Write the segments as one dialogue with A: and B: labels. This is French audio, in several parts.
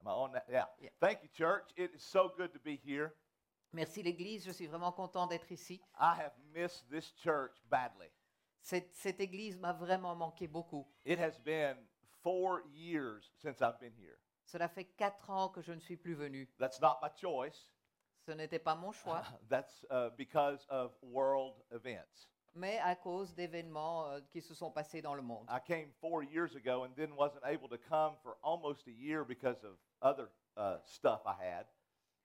A: Am I on that? Yeah.
B: Yeah.
A: Thank you, church. It is so good to be here.
B: Merci l'Église, je suis vraiment content d'être ici.
A: I have missed this church badly.
B: Cette, cette Église m'a vraiment manqué beaucoup.
A: It has been four years since I've been here.
B: Cela fait quatre ans que je ne suis plus venu.
A: That's not my choice.
B: Ce n'était pas mon choix,
A: That's uh, because of world events.
B: Mais à cause d'événements euh, qui se sont passés dans le monde.
A: I came four years ago and then wasn't able to come for almost a year because of other uh, stuff I had.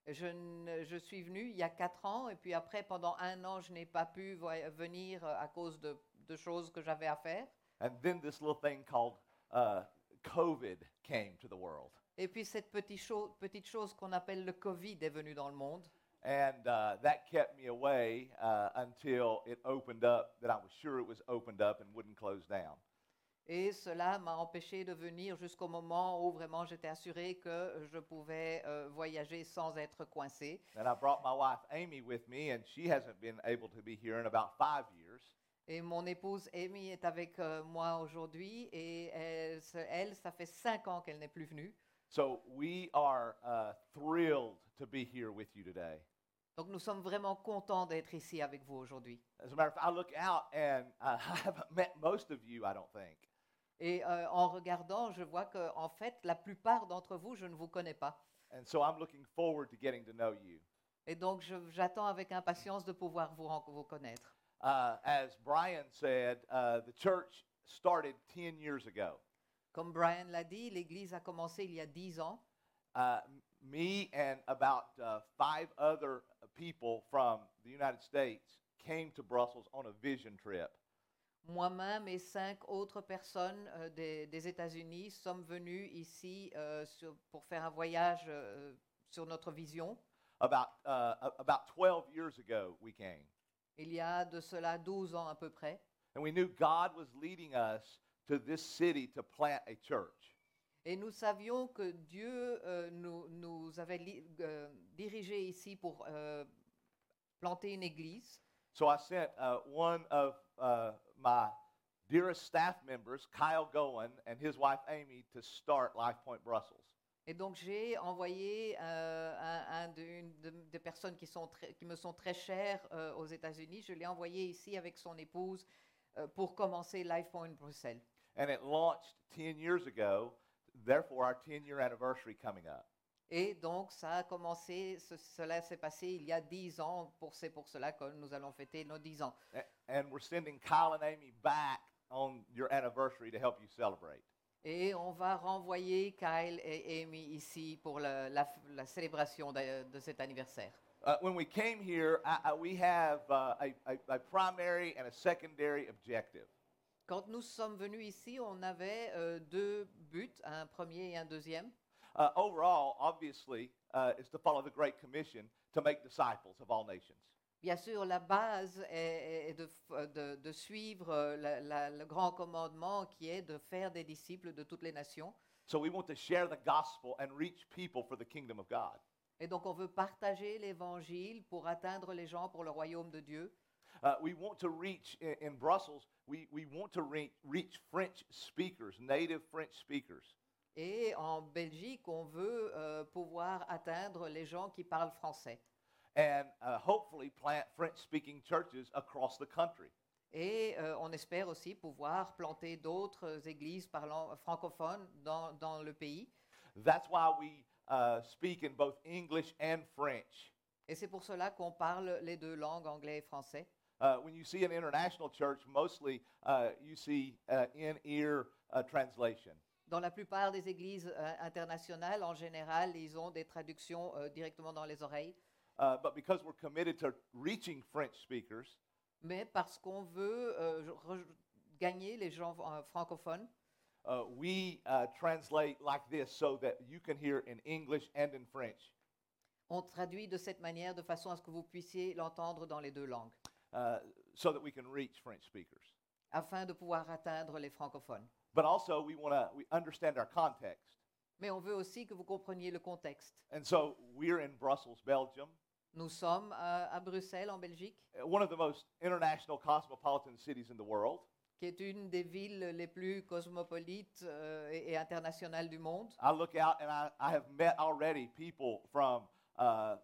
B: Je, ne- je suis venu il y a quatre ans et puis après, pendant un an, je n'ai pas pu voy- venir euh, à cause de, de choses que j'avais à faire.
A: And then this little thing called uh, COVID came to the world.
B: Et puis cette petite, cho- petite chose qu'on appelle le Covid est venue dans le monde.
A: And uh, that kept me away uh, until it opened up, that I was sure it was opened up and wouldn't close down.
B: Et cela m'a empêché de venir jusqu'au moment où vraiment j'étais assuré que je pouvais euh, voyager sans être coincé.
A: And I brought my wife Amy with me, and she hasn't been able to be here in about five years.
B: Et mon épouse Amy est avec euh, moi aujourd'hui et elle, ça fait cinq ans qu'elle n'est plus venue.
A: So we are uh, thrilled to be here with you today.
B: Donc nous sommes vraiment contents d'être ici avec vous aujourd'hui.
A: As a matter of fact, I look out and uh, I haven't met most of you, I don't think.
B: Et euh, en regardant, je vois que en fait, la plupart d'entre vous, je ne vous connais pas.
A: And so I'm looking forward to getting to know you.
B: Et donc je- j'attends avec impatience de pouvoir vous, ren- vous connaître.
A: Uh, as Brian said, uh, the church started 10 years ago.
B: Comme Brian l'a dit, l'Église a commencé il y a dix ans.
A: Uh, me and about uh, five other people from the United States came to Brussels on a vision trip.
B: Moi-même et cinq autres personnes euh, des, des États-Unis sommes venus ici euh, sur- pour faire un voyage euh, sur notre vision.
A: About, uh, about 12 years ago, we came.
B: Il y a de cela 12 ans à peu près.
A: And we knew God was leading us to this city to plant a church.
B: Et nous savions que Dieu euh, nous, nous avait euh, dirigés ici pour euh, planter une église.
A: So I sent uh, one of uh, my dearest staff members, Kyle Goen, and his wife Amy, to start Life Point Brussels.
B: Et donc j'ai envoyé euh, un, un de- une de- des personnes qui, sont qui me sont très chères euh, aux États-Unis. Je l'ai envoyé ici avec son épouse euh, pour commencer Life Point Bruxelles.
A: And it launched 10 years ago, therefore, our 10 year anniversary coming up.
B: Et donc ça a commencé, ce- cela s'est passé il y a dix ans. Pour c'est pour cela que nous allons fêter nos dix ans.
A: A- And we're sending Kyle and Amy back on your anniversary to help you celebrate.
B: Et on va renvoyer Kyle et Amy ici pour la, la f- la célébration de, de cet anniversaire.
A: Uh, when we came here, I, I, we have uh, a, a, a primary and a secondary objective.
B: Quand nous sommes venus ici, on avait euh, deux buts, un premier et un deuxième.
A: Uh, overall, obviously, uh, is to follow the Great Commission to make disciples of all nations.
B: Bien sûr, la base est, est de, f- de- de suivre euh, la- la- le grand commandement qui est de faire des disciples de toutes les nations.
A: So we want to share the gospel and reach people for the kingdom of God.
B: Et donc on veut partager l'évangile pour atteindre les gens pour le royaume de Dieu.
A: Uh, we want to reach in, in Brussels. We, we want to re- reach French speakers, native French speakers.
B: Et en Belgique, on veut euh, pouvoir atteindre les gens qui parlent français.
A: and uh, hopefully plant French speaking churches across the country.
B: Et euh, on espère aussi pouvoir planter d'autres églises parlant francophones dans, dans le pays.
A: That's why we uh, speak in both English and French.
B: Et c'est pour cela qu'on parle les deux langues, anglais et français.
A: Uh, when you see an international church, mostly uh, you see uh, in ear uh, translation.
B: Dans la plupart des églises euh, internationales, en général, ils ont des traductions euh, directement dans les oreilles.
A: Uh, but because we're committed to reaching French speakers,
B: Mais parce qu'on veut euh, gagner les gens francophones,
A: uh, we translate like this so that you can hear in English and in French.
B: on traduit de cette manière de façon à ce que vous puissiez l'entendre dans les deux langues,
A: Uh, so that we can reach French speakers.
B: afin de pouvoir atteindre les francophones.
A: But also, we want to we understand our context.
B: Mais on veut aussi que vous compreniez le contexte.
A: And so we're in Brussels, Belgium,
B: Nous sommes à, à Bruxelles, en Belgique,
A: uh, one of the most international cosmopolitan cities in the world.
B: qui est une des villes les plus cosmopolites euh, et, et internationales du monde.
A: I look out and I, I have met already people from uh,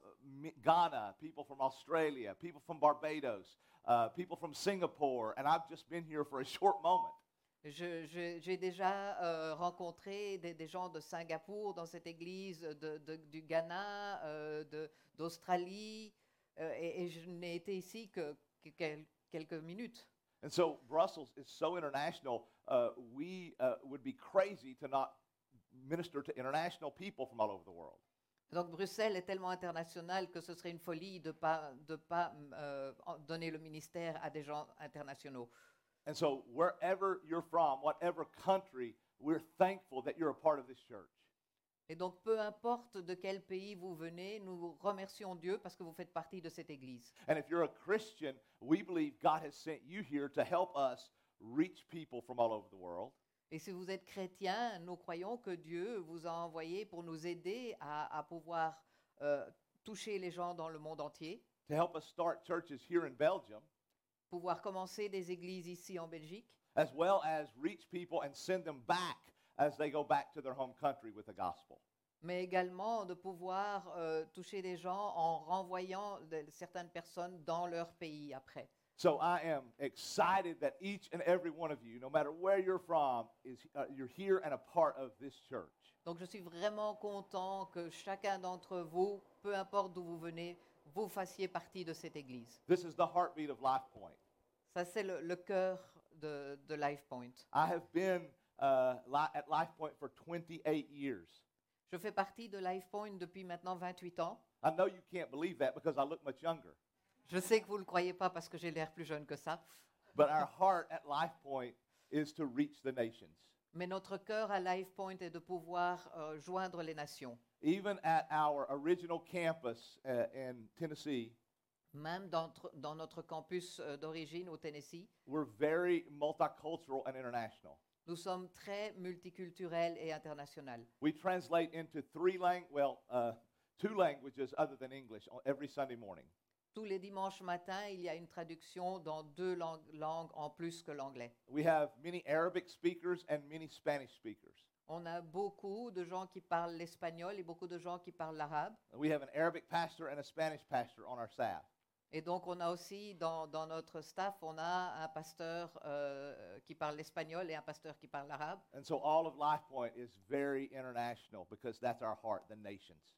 A: Ghana, people from Australia, people from Barbados, uh, people from Singapore, and I've just been here for a short moment.
B: J'ai déjà euh, rencontré des, des gens de Singapour dans cette église, de- de- du Ghana, euh, de- d'Australie, euh, et, et je n'ai été ici que, que quel- quelques minutes.
A: And so Brussels is so international, uh, we uh, would be crazy to not minister to international people from all over the world.
B: Donc Bruxelles est tellement international que ce serait une folie de ne pas, de pas euh, donner le ministère à des gens internationaux.
A: And so wherever you're from, whatever country, we're thankful that you're a part of this church.
B: Et donc peu importe de quel pays vous venez, nous remercions Dieu parce que vous faites partie de cette église.
A: And if you're a Christian, we believe God has sent you here to help us reach people from all over the world.
B: Et si vous êtes chrétien, nous croyons que Dieu vous a envoyé pour nous aider à, à pouvoir euh, toucher les gens dans le monde entier,
A: to help us start churches here in Belgium,
B: pouvoir commencer des églises ici en Belgique,
A: as well as reach people and send them back as they go back to their home country with the gospel.
B: mais également de pouvoir euh, toucher des gens en renvoyant de- certaines personnes dans leur pays après.
A: So I am excited that each and every one of you, no matter where you're from, is uh, you're here and a part of this church.
B: Donc je suis vraiment content que chacun d'entre vous, peu importe d'où vous venez, vous fassiez partie de cette église.
A: This is the heartbeat of Life Point.
B: Ça, c'est le, le cœur de, de LifePoint.
A: I have been uh, li- at Life Point for 28 years.
B: Je fais partie de LifePoint depuis maintenant 28 ans.
A: I know you can't believe that because I look much younger.
B: Je sais que vous ne le croyez pas parce que j'ai l'air plus jeune que ça,
A: But our heart at Life Point is to reach the nations.
B: mais notre cœur à LifePoint est de pouvoir euh, joindre les nations.
A: Even at our original campus uh, in Tennessee,
B: Même dans, dans notre campus euh, d'origine au Tennessee,
A: we're very multicultural and international.
B: nous sommes très multiculturels et internationaux.
A: We translate into three lang well, uh, two languages other than English on every Sunday morning.
B: Tous les dimanches matins, il y a une traduction dans deux lang- langues en plus que l'anglais.
A: We have many Arabic speakers and many Spanish speakers.
B: On a beaucoup de gens qui parlent l'espagnol et beaucoup de gens qui parlent l'arabe.
A: We have an Arabic pastor and a Spanish pastor on our staff.
B: Et donc, on a aussi dans, dans notre staff, on a un pasteur euh, qui parle l'espagnol et un pasteur qui parle l'arabe.
A: And so all of Life Point is very international because that's our heart, the nations.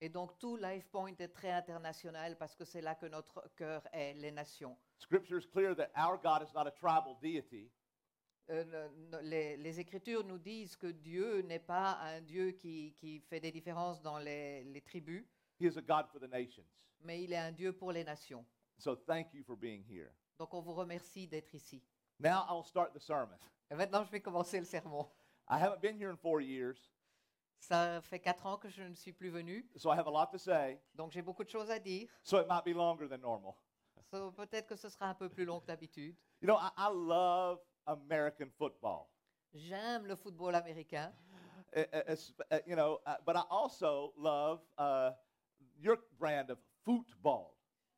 B: Et donc, tout LifePoint est très international parce que c'est là que notre cœur est, les nations.
A: Scripture is clear that our God is not a tribal deity,
B: Euh, le- le- les, les Écritures nous disent que Dieu n'est pas un Dieu qui, qui fait des différences dans les, les tribus,
A: He is a God for the nations.
B: mais il est un Dieu pour les nations.
A: So thank you for being here.
B: Donc, on vous remercie d'être ici.
A: Now I'll start the sermon.
B: Et maintenant, je vais commencer le sermon.
A: I haven't been here in four years,
B: Ça fait quatre ans que je ne suis plus venu,
A: so I have a lot to say,
B: donc j'ai beaucoup de choses à dire.
A: so it might be longer than normal.
B: So, Peut-être que ce sera un peu plus long que d'habitude.
A: You know, I, I love American football.
B: J'aime le football américain,
A: Uh, uh, it's- uh, you know, uh, but I also love uh, your brand of football,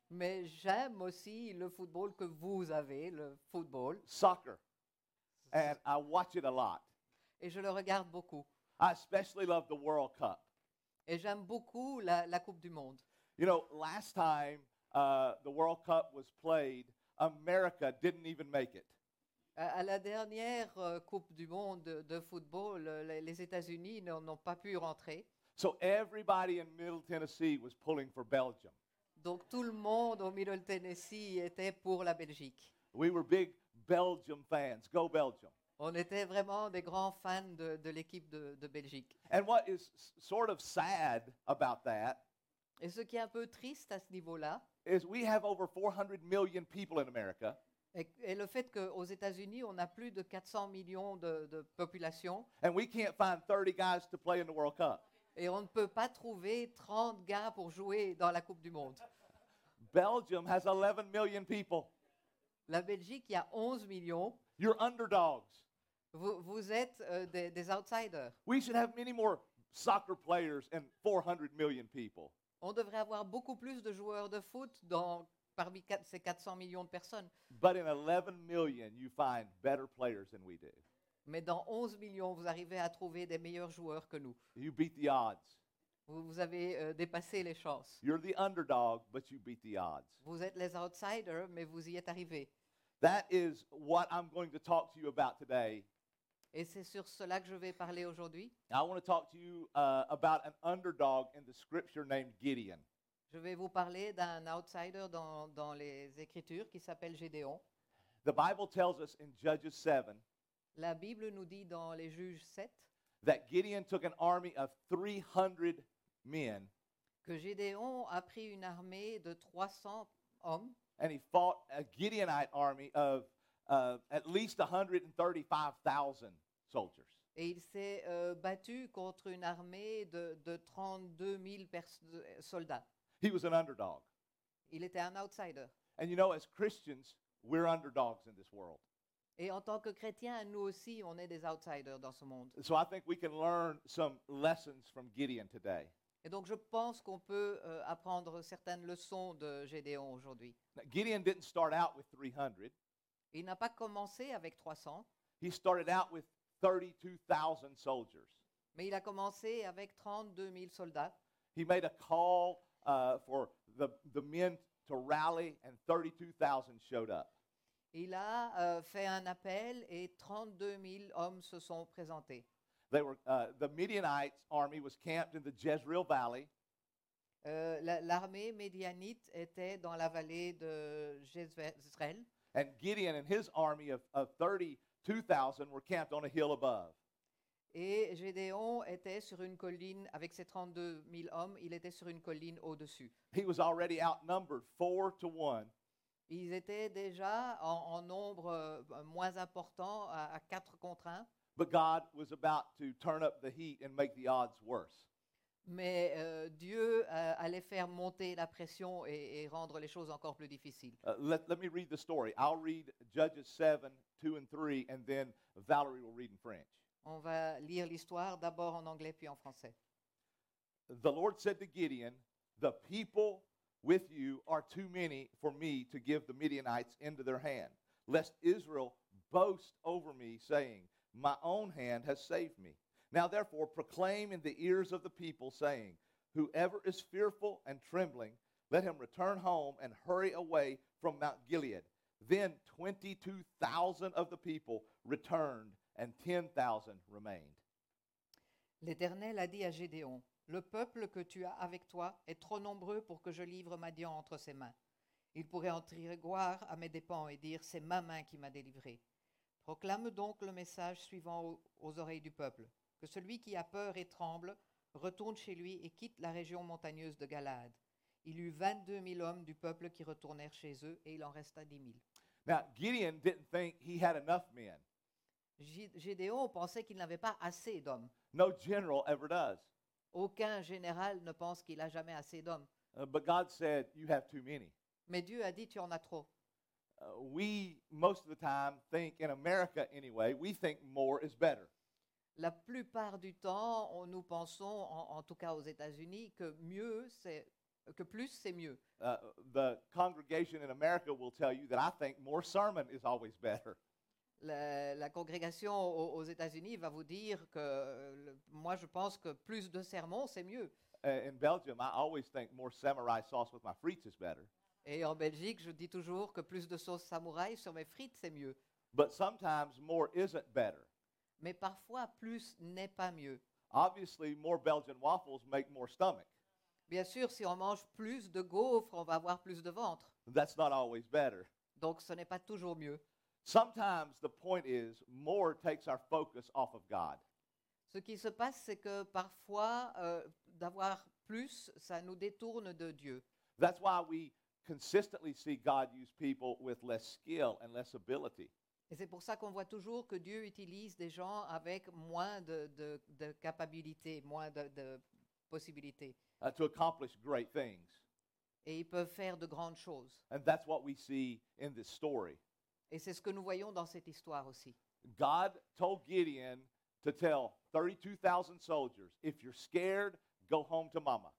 B: mais j'aime aussi le football que vous avez, le football,
A: soccer, and I watch it a lot.
B: et je le regarde beaucoup.
A: I especially love the World Cup.
B: Et j'aime beaucoup la, la Coupe du Monde.
A: You know, last time uh, the World Cup was played, America didn't even make it.
B: À, à la dernière euh, Coupe du Monde de, football, euh, les, les États-Unis n'en n'ont pas pu rentrer.
A: So everybody in Middle Tennessee was pulling for Belgium.
B: Donc tout le monde au Middle Tennessee était pour la Belgique.
A: We were big Belgium fans. Go Belgium.
B: On était vraiment des grands fans de, de l'équipe de, de Belgique.
A: And what is sort of sad about that
B: Et ce qui est un peu triste à ce niveau-là,
A: is we have over 400 million people in America,
B: est, est le fait qu'aux États-Unis, on a plus de 400 millions de, de population
A: and we can't find 30 guys to play in the World Cup.
B: et on ne peut pas trouver 30 gars pour jouer dans la Coupe du Monde.
A: Belgium has 11 million people.
B: La Belgique, il y a 11 millions.
A: You're underdogs.
B: Vous, vous êtes euh, des, des outsiders.
A: We should have many more soccer players and 400 million people.
B: On devrait avoir beaucoup plus de joueurs de foot dans parmi quatre- ces 400 millions de personnes.
A: But in 11 million, you find better players than we do.
B: Mais dans 11 millions, vous arrivez à trouver des meilleurs joueurs que nous.
A: You beat the odds.
B: Vous, vous avez euh, dépassé les chances.
A: You're the underdog, but you beat the odds.
B: Vous êtes les outsiders, mais vous y êtes arrivés.
A: That is what I'm going to talk to you about today.
B: Et c'est sur cela que je vais parler aujourd'hui.
A: I want to talk to you uh, about an underdog in the scripture named Gideon.
B: Je vais vous parler d'un outsider dans, dans les Écritures qui s'appelle Gédéon.
A: The Bible tells us in Judges 7
B: La Bible nous dit dans les Juges 7
A: that Gideon took an army of 300 men
B: que Gédéon a pris une armée de 300 hommes
A: and he fought a Gideonite army of uh, at least 135,000 soldiers.
B: et il s'est euh, battu contre une armée de, de 32 000 pers- de- soldats.
A: He was an underdog.
B: Il était un outsider.
A: And you know, as Christians, we're underdogs in this world.
B: Et en tant que chrétiens, nous aussi, on est des outsiders dans ce monde.
A: So I think we can learn some lessons from Gideon today.
B: Et donc je pense qu'on peut euh, apprendre certaines leçons de Gédéon aujourd'hui.
A: Now, Gideon didn't start out with 300.
B: Il n'a pas commencé avec 300,
A: He started out with 32,000 soldiers.
B: mais il a commencé avec 32 000 soldats.
A: He made a call uh, for the, the men to rally, and 32,000 showed up.
B: Il a euh, fait un appel et 32 000 hommes se sont présentés.
A: They were, uh, the Midianites' army was camped in the Jezreel Valley,
B: Euh, la- L'armée médianite était dans la vallée de Jezreel
A: and Gideon and his army of, of 32,000 were camped on a hill above.
B: et Gédéon était sur une colline avec ses 32 000 hommes. Il était sur une colline au-dessus.
A: He was already outnumbered four to one,
B: Ils étaient déjà en, en nombre euh, moins important à, à 4 contre 1.
A: but God was about to turn up the heat and make the odds worse.
B: Mais euh, Dieu euh, allait faire monter la pression et, et rendre les choses encore plus difficiles.
A: Uh, let, let me read the story. I'll read Judges 7, 2 and 3, and then Valerie will read in French.
B: On va lire l'histoire d'abord en anglais puis en français.
A: The Lord said to Gideon, The people with you are too many for me to give the Midianites into their hand, lest Israel boast over me, saying, My own hand has saved me. Now therefore proclaim in the ears of the people, saying, Whoever is fearful and trembling, let him return home and hurry away from Mount Gilead. Then 22,000 of the people returned, and 10,000 remained.
B: L'Éternel a dit à Gédéon, Le peuple que tu as avec toi est trop nombreux pour que je livre Madian entre ses mains. Il pourrait en tirer gloire à mes dépens et dire, C'est ma main qui m'a délivré. Proclame donc le message suivant aux, aux oreilles du peuple, que celui qui a peur et tremble retourne chez lui et quitte la région montagneuse de Galade. Il eut 22 000 hommes du peuple qui retournèrent chez eux et il en resta 10 000.
A: Now, Gideon didn't think he had enough men.
B: Gé- Gédéon pensait qu'il n'avait pas assez d'hommes.
A: No general ever does.
B: Aucun général ne pense qu'il a jamais assez d'hommes.
A: Uh, but God said, You have too many.
B: Mais Dieu a dit, tu en as trop.
A: Uh, we, most of the time, think, in America anyway, we think more is better.
B: La plupart du temps, on- nous pensons, en, en tout cas aux États-Unis, que mieux, c'est que plus, c'est mieux.
A: Uh, the congregation in America will tell you that I think more sermon is always better.
B: La, la congrégation aux, aux États-Unis va vous dire que euh, le- moi, je pense que plus de sermons, c'est mieux.
A: Uh, in Belgium, I always think more samurai sauce with my frites is better.
B: Et en Belgique, je dis toujours que plus de sauce samouraï sur mes frites, c'est mieux.
A: But sometimes more isn't better.
B: Mais parfois, plus n'est pas mieux.
A: Obviously, more Belgian waffles make more stomach.
B: Bien sûr, si on mange plus de gaufres, on va avoir plus de ventre.
A: That's not always better.
B: Donc, ce n'est pas toujours mieux.
A: Sometimes the point is more takes our focus off of God.
B: Ce qui se passe, c'est que parfois, euh, d'avoir plus, ça nous détourne de Dieu.
A: That's why we consistently see God use people with less skill and less ability.
B: Et c'est pour ça qu'on voit toujours que Dieu utilise des gens avec moins de, de, de capacités, moins de, de possibilités.
A: uh, to accomplish great things.
B: Et ils peuvent faire de grandes choses.
A: And that's what we see in this story.
B: Et c'est ce que nous voyons dans cette histoire aussi.
A: God told Gideon to tell 32,000 soldiers, if you're scared, go home to mama.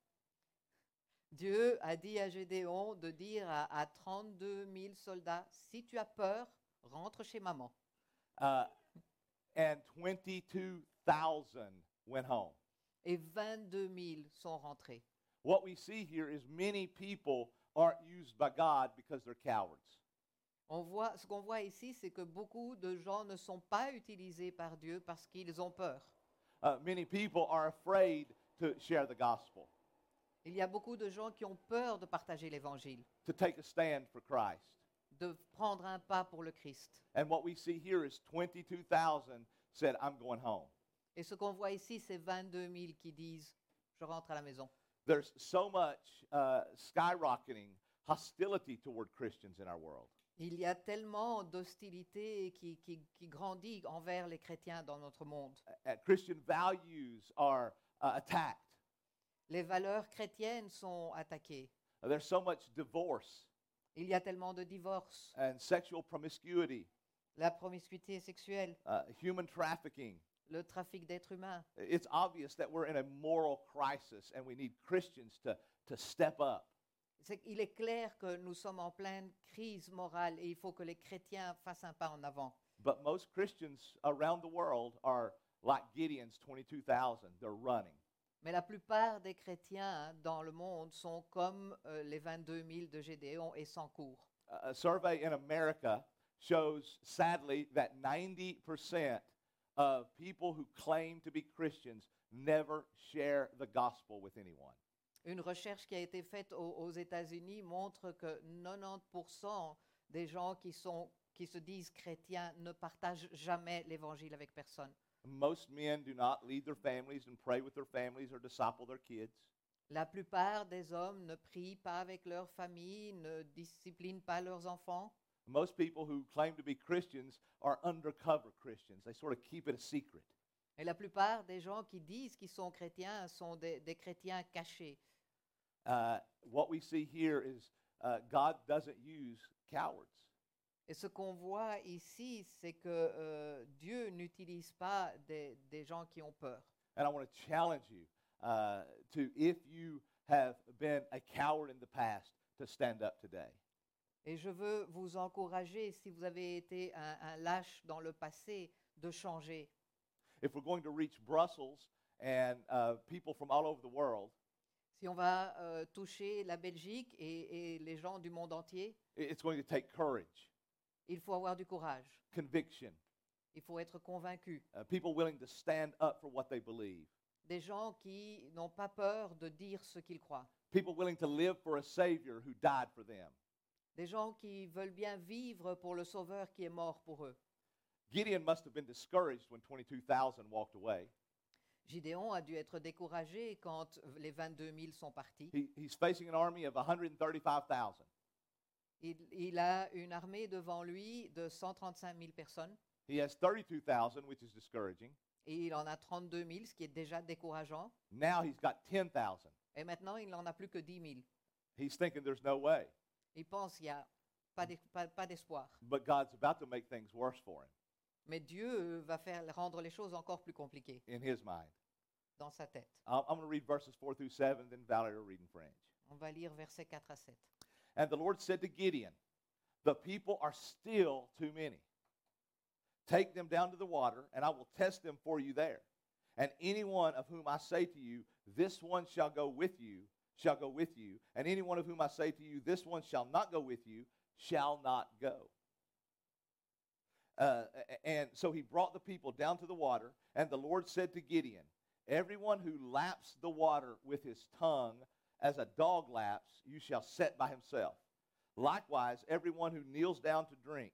B: Dieu a dit à Gédéon de dire à, à 32 000 soldats, si tu as peur, rentre chez maman.
A: Uh, and 22,000 went home.
B: Et 22 000 sont rentrés.
A: What we see here is many people aren't used by God because they're cowards.
B: On voit, ce qu'on voit ici, c'est que beaucoup de gens ne sont pas utilisés par Dieu parce qu'ils ont peur.
A: Uh, many people are afraid to share the gospel,
B: Il y a beaucoup de gens qui ont peur de partager l'évangile,
A: to take a stand for Christ.
B: De prendre un pas pour le Christ.
A: And what we see here is 22,000 said, I'm going home.
B: Et ce qu'on voit ici, c'est 22 000 qui disent Je rentre à la maison.
A: There's so much uh, skyrocketing hostility toward Christians in our world.
B: Il y a tellement d'hostilité qui, qui, qui grandit envers les chrétiens dans notre monde.
A: Uh, Christian values are uh, attacked.
B: Les valeurs chrétiennes sont attaquées.
A: There's so much divorce
B: Il y a tellement de divorces,
A: and sexual promiscuity,
B: la promiscuité sexuelle,
A: uh, human trafficking.
B: le trafic d'êtres humains.
A: It's obvious that we're in a moral crisis and we need Christians to, to step up.
B: C'est- il est clair que nous sommes en pleine crise morale et il faut que les chrétiens fassent un pas en avant.
A: But most Christians around the world are like Gideon's 22,000. They're running.
B: Mais la plupart des chrétiens dans le monde sont comme euh, les 22 000 de Gédéon et s'encourent.
A: A a survey in America shows, sadly, that 90% of people who claim to be Christians never share the gospel with anyone.
B: Une recherche qui a été faite aux, aux États-Unis montre que 90% des gens qui, sont, qui se disent chrétiens ne partagent jamais l'évangile avec personne.
A: Most men do not lead their families and pray with their families or disciple their kids.
B: La plupart des hommes ne prient pas avec leur famille, ne disciplinent pas leurs enfants.
A: Most people who claim to be Christians are undercover Christians. They sort of keep it a secret.
B: Et la plupart des gens qui disent qu'ils sont chrétiens sont des, des chrétiens cachés.
A: Uh, what we see here is uh, God doesn't use cowards.
B: Et ce qu'on voit ici, c'est que euh, Dieu n'utilise pas des, des gens qui ont peur.
A: And I want to challenge you uh, to, if you have been a coward in the past, to stand up today.
B: Et je veux vous encourager, si vous avez été un, un lâche dans le passé, de changer.
A: If we're going to reach Brussels and uh, people from all over the world,
B: Si on va euh, toucher la Belgique et, et les gens du monde entier,
A: it's going to take courage,
B: il faut avoir du courage.
A: conviction,
B: Il faut être convaincu.
A: uh, people willing to stand up for what they believe,
B: Des gens qui n'ont pas peur de dire ce qu'ils croient.
A: people willing to live for a Savior who died for them.
B: Des gens qui veulent bien vivre pour le Sauveur qui est mort pour eux.
A: Gideon must have been discouraged when 22,000 walked away.
B: Gideon a dû être découragé quand les 22 000 sont partis.
A: He, he's facing an army of 135,000.
B: Il, il a une armée devant lui de 135 000 personnes
A: He has 32,000, which is discouraging.
B: et il en a 32 000, ce qui est déjà décourageant.
A: Now he's got 10,000.
B: Et maintenant, il n'en a plus que 10 000.
A: He's thinking there's no way.
B: Il pense qu'il n'y a pas d'es- pas- pas d'espoir.
A: But God's about to make things worse for him
B: Mais Dieu va faire rendre les choses encore plus compliquées
A: in his mind.
B: dans sa tête.
A: I'm I'm going to read verses 4 through 7, then Valerie will read in French.
B: On va lire versets 4 à 7.
A: And the Lord said to Gideon, The people are still too many. Take them down to the water, and I will test them for you there. And anyone of whom I say to you, This one shall go with you, shall go with you. And anyone of whom I say to you, This one shall not go with you, shall not go. Uh, and so he brought the people down to the water, and the Lord said to Gideon, Everyone who laps the water with his tongue as a dog laps, you shall set by himself. Likewise, everyone who kneels down to drink.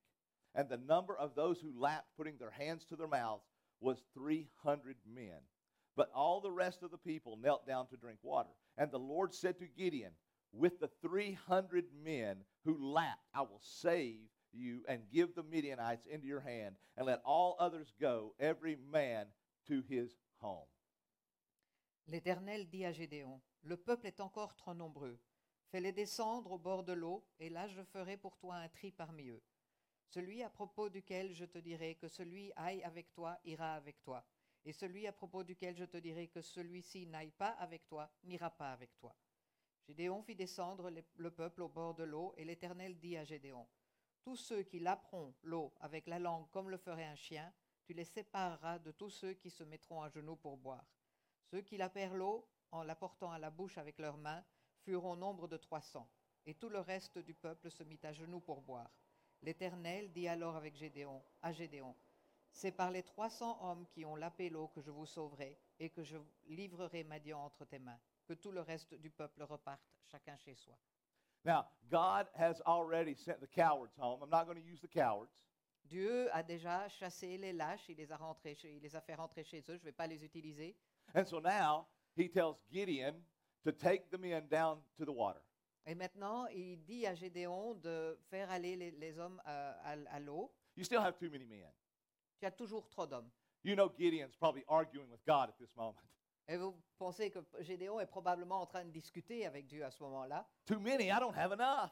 A: And the number of those who lapped, putting their hands to their mouths, was 300 men. But all the rest of the people knelt down to drink water. And the Lord said to Gideon, With the 300 men who lapped, I will save you and give the Midianites into your hand, and let all others go, every man to his home.
B: L'Éternel dit à Gédéon, Le peuple est encore trop nombreux. Fais-les descendre au bord de l'eau, et là je ferai pour toi un tri parmi eux. Celui à propos duquel je te dirai que celui aille avec toi ira avec toi, et celui à propos duquel je te dirai que celui-ci n'aille pas avec toi n'ira pas avec toi. Gédéon fit descendre le peuple au bord de l'eau, et l'Éternel dit à Gédéon, Tous ceux qui laperont l'eau avec la langue comme le ferait un chien, tu les sépareras de tous ceux qui se mettront à genoux pour boire. Ceux qui lapèrent l'eau, en la portant à la bouche avec leurs mains, furent au nombre de trois cents, et tout le reste du peuple se mit à genoux pour boire. L'Éternel dit alors avec Gédéon, à Gédéon, C'est par les trois cents hommes qui ont lapé l'eau que je vous sauverai, et que je livrerai Madian entre tes mains, que tout le reste du peuple reparte, chacun chez soi.
A: Now, God has already sent the cowards home. I'm not going to use the cowards.
B: Dieu a déjà chassé les lâches, il les a, rentrés chez- il les a fait rentrer chez eux, je ne vais pas les utiliser.
A: And so now he tells Gideon to take the men down to the water.
B: Et maintenant, il dit à Gédéon de faire aller les, les hommes euh, à, à l'eau.
A: You still have too many men.
B: Tu as toujours trop d'hommes.
A: You know Gideon's probably arguing with God at this moment.
B: Et vous pensez que Gédéon est probablement en train de discuter avec Dieu à ce moment-là?
A: Too many, I don't have enough.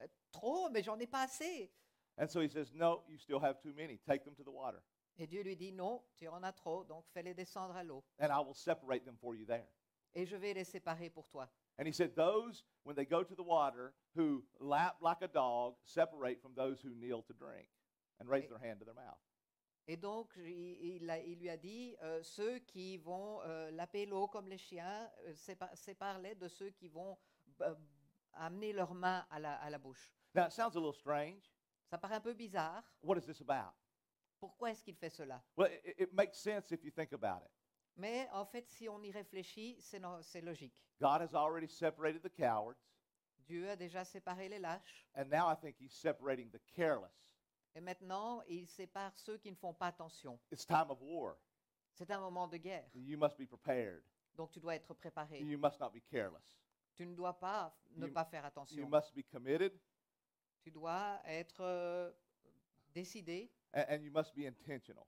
B: Euh, Trop, mais j'en ai pas assez.
A: And so he says, No, you still have too many. Take them to the water,
B: Et Dieu lui dit non, tu en as trop, donc fais-les descendre à l'eau.
A: and I will separate them for you there.
B: Et je vais les séparer pour toi.
A: And he said, Those, when they go to the water, who lap like a dog, separate from those who kneel to drink and raise their hand to their mouth.
B: Et donc, il, il a- il lui a dit, euh, ceux qui vont euh, laper l'eau comme les chiens, euh, sépa- sépare-les de ceux qui vont euh, amener leurs mains à la, à la bouche.
A: Now, it sounds a little strange.
B: Ça paraît un peu bizarre.
A: What is this about?
B: Pourquoi est-ce qu'il fait cela?
A: Well, it, it makes sense if you think about it.
B: Mais en fait, si on y réfléchit, c'est no- c'est logique.
A: God has already separated the cowards,
B: Dieu a déjà séparé les lâches.
A: and now I think he's separating the careless.
B: Et maintenant, il sépare ceux qui ne font pas attention.
A: It's time of war.
B: C'est un moment de guerre.
A: You must be prepared.
B: Donc, tu dois être préparé.
A: You must not be careless.
B: Tu ne dois pas ne
A: You-
B: pas faire
A: You
B: attention.
A: must be committed,
B: Tu dois être euh, décidé
A: and you must be intentional.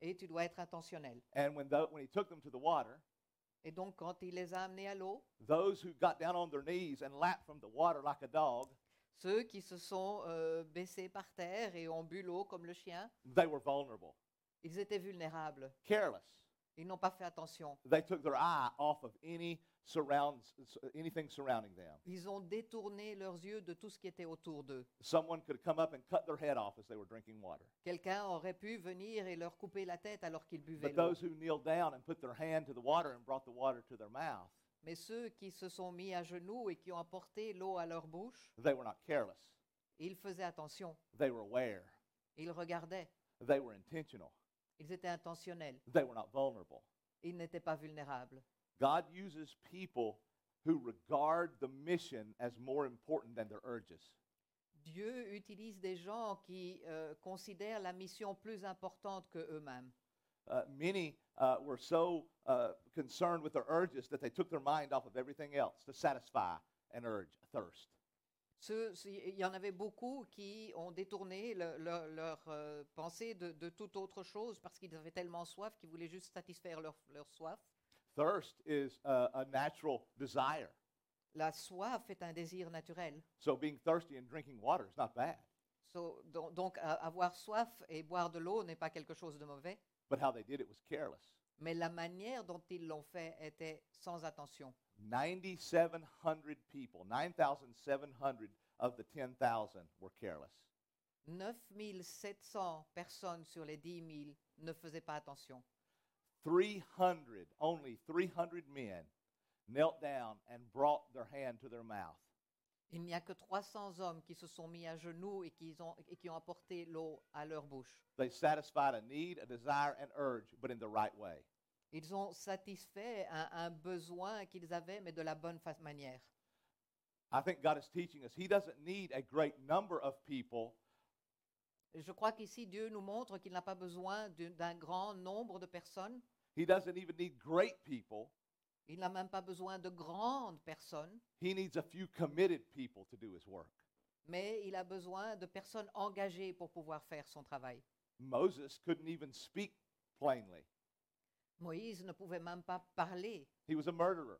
B: et tu dois être intentionnel.
A: And when he took them to the water,
B: Et donc, quand il les a amenés à l'eau,
A: those who got down on their knees and lapped from the water like a dog,
B: ceux qui se sont euh, baissés par terre et ont bu l'eau comme le chien,
A: they were vulnerable,
B: ils étaient vulnérables.
A: careless.
B: Ils n'ont pas fait attention.
A: They took their eye off of any surrounds, anything surrounding them.
B: Ils ont détourné leurs yeux de tout ce qui était autour d'eux.
A: Someone could come up and cut their head off as they were drinking water.
B: Quelqu'un aurait pu venir et leur couper la tête alors qu'ils buvaient
A: But
B: l'eau.
A: those who kneeled down and put their hand to the water and brought the water to their mouth,
B: Mais ceux qui se sont mis à genoux et qui ont apporté l'eau à leur bouche,
A: they were not careless.
B: ils faisaient attention.
A: They were aware.
B: Ils regardaient.
A: They were intentional.
B: Ils étaient intentionnels.
A: They were not vulnerable.
B: Ils n'étaient pas vulnérables.
A: God uses people who regard the mission as more important than their urges.
B: Dieu utilise des gens qui euh, considèrent la mission plus importante que eux-mêmes.
A: Uh, many uh, were so uh, concerned with their urges that they took their mind off of everything else to satisfy an urge, a thirst.
B: Ceux- il y en avait beaucoup qui ont détourné le- leur, leur, euh, pensée de, de toute autre chose parce qu'ils avaient tellement soif qu'ils voulaient juste satisfaire leur, leur soif.
A: Thirst is a natural desire.
B: La soif est un désir naturel.
A: So being thirsty and drinking water is not bad.
B: So, don- donc, avoir soif et boire de l'eau n'est pas quelque chose de mauvais,
A: But how they did it was careless.
B: mais la manière dont ils l'ont fait était sans attention.
A: 9,700 people, 9,700 of the 10,000 were careless.
B: 9700 personnes sur les 10 000 ne faisaient pas attention.
A: 300, only 300 men knelt down and brought their hand to their mouth.
B: Il n'y a que 300 hommes qui se sont mis à genoux et qui ont, et qui ont apporté l'eau à leur bouche.
A: They satisfied a need, a desire, an urge, but in the right way.
B: Ils ont satisfait un, un besoin qu'ils avaient, mais de la bonne fa- manière.
A: I think God is teaching us He doesn't need a great number of people,
B: Je crois qu'ici, Dieu nous montre qu'il n'a pas besoin d'un d'un grand nombre de personnes.
A: He doesn't even need great people.
B: Il n'a même pas besoin de grandes personnes,
A: He needs a few committed people to do His work.
B: mais il a besoin de personnes engagées pour pouvoir faire son travail.
A: Moses couldn't even speak plainly,
B: Moïse ne pouvait même pas parler.
A: he was a murderer.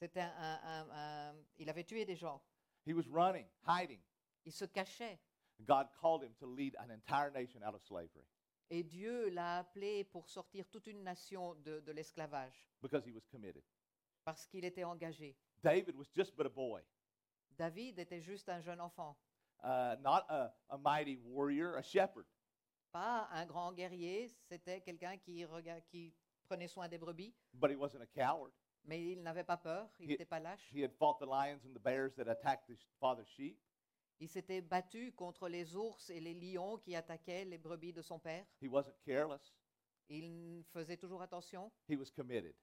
B: C'était un- un- un- il avait tué des gens.
A: He was running, hiding.
B: Il se cachait.
A: God called him to lead an entire nation out of slavery
B: Et Dieu l'a appelé pour sortir toute une nation de, de l'esclavage,
A: because he was committed.
B: parce qu'il était engagé.
A: David was just but a boy,
B: David était juste un jeune enfant,
A: uh, not a, a mighty warrior, a shepherd.
B: pas un grand guerrier, c'était quelqu'un qui, rega- qui prenait soin des brebis,
A: But he wasn't a coward.
B: mais il n'avait pas peur, il
A: He-
B: n'était pas lâche.
A: He had fought the lions and the bears that attacked his father's sheep.
B: Il s'était battu contre les ours et les lions qui attaquaient les brebis de son père.
A: He wasn't careless.
B: Il faisait toujours attention
A: He was committed.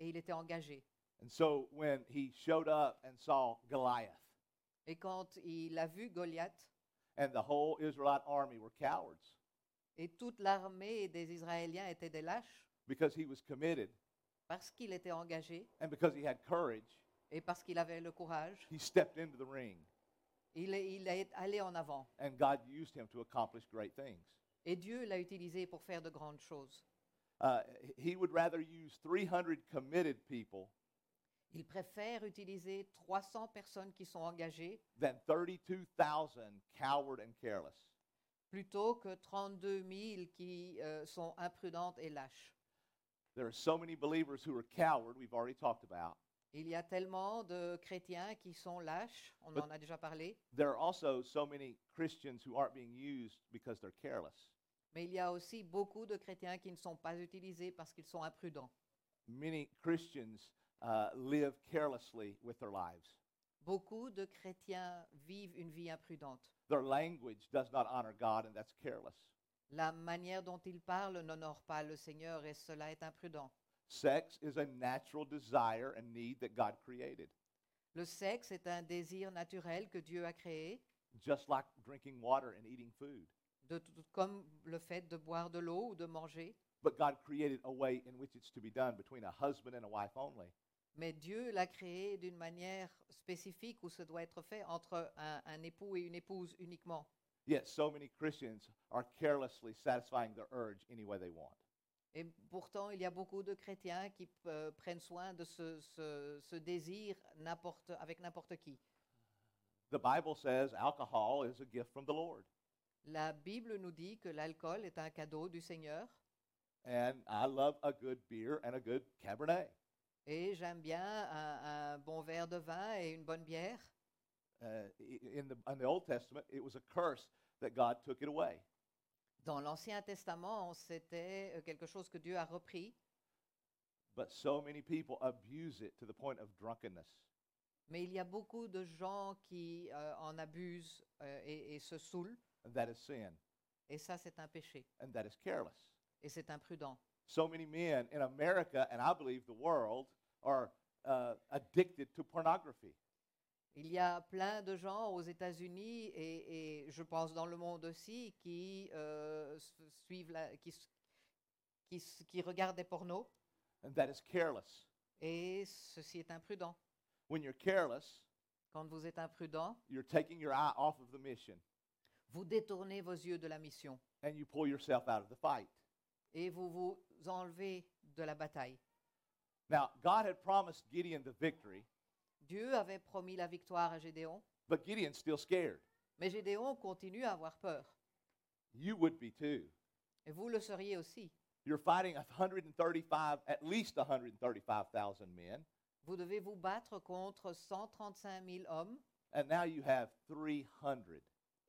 B: et il était engagé.
A: And so when he showed up and saw Goliath
B: Et quand il a vu Goliath
A: and the whole Israelite army were cowards
B: et toute l'armée des Israéliens était des lâches,
A: because he was committed
B: parce qu'il était engagé
A: and because he had courage,
B: et parce qu'il avait le courage,
A: he stepped into the ring
B: il il est allé en avant.
A: and God used him to accomplish great things.
B: Et Dieu l'a utilisé pour faire de grandes choses.
A: Uh, he would rather use 300 committed people
B: Il préfère utiliser 300 personnes qui sont engagées
A: than 32,000 coward and careless.
B: plutôt que 32 000 qui euh, sont imprudentes et lâches.
A: There are so many believers who are coward, we've already talked about.
B: Il y a tellement de chrétiens qui sont lâches, on
A: But-
B: en a déjà parlé,
A: There are also so many Christians who aren't being used because they're careless.
B: mais il y a aussi beaucoup de chrétiens qui ne sont pas utilisés parce qu'ils sont imprudents.
A: Many Christians uh, live carelessly with their lives.
B: Beaucoup de chrétiens vivent une vie imprudente.
A: Their language does not honor God, and that's careless.
B: La manière dont ils parlent n'honore pas le Seigneur et cela est imprudent.
A: Sex is a natural desire and need that God created,
B: Le sexe est un désir naturel que Dieu a créé,
A: just like drinking water and eating food.
B: de tout- comme le fait de boire de l'eau ou de manger.
A: But God created a way in which it's to be done between a husband and a wife only.
B: Mais Dieu l'a créé d'une manière spécifique où ce doit être fait entre un, un époux et une épouse uniquement.
A: Yet so many Christians are carelessly satisfying their urge any way they want.
B: Et pourtant, il y a beaucoup de chrétiens qui euh, prennent soin de ce, ce- ce désir n'importe- avec n'importe qui.
A: The Bible says alcohol is a gift from the Lord.
B: La Bible nous dit que l'alcool est un cadeau du Seigneur
A: And I love a good beer and a good Cabernet.
B: et j'aime bien un, un bon verre de vin et une bonne bière.
A: Uh, in, the, in the Old Testament, it was a curse that God took it away.
B: Dans l'Ancien Testament, c'était euh, quelque chose que Dieu a repris,
A: But so many people abuse it to the point of drunkenness.
B: mais il y a beaucoup de gens qui euh, en abusent euh, et, et se saoulent,
A: And that is sin.
B: et ça c'est un péché,
A: And that is careless.
B: et c'est imprudent.
A: So many men in America, and I believe the world, are uh, addicted to pornography.
B: Il y a plein de gens aux États-Unis et, et je pense dans le monde aussi qui euh, suivent la, qui, qui, qui regardent des pornos
A: And that is careless.
B: et ceci est imprudent.
A: When you're careless,
B: Quand vous êtes imprudent,
A: you're taking your eye off of the mission
B: vous détournez vos yeux de la mission
A: and you pull yourself out of the fight.
B: et vous vous enlevez de la bataille.
A: Now, God had promised Gideon the victory,
B: Dieu avait promis la victoire à Gédéon,
A: but Gideon's still scared.
B: mais Gédéon continue à avoir peur.
A: You would be too.
B: Et vous le seriez aussi.
A: You're fighting 135, at least 135,000 men,
B: Vous devez vous battre contre 135 000 hommes
A: and now you have 300.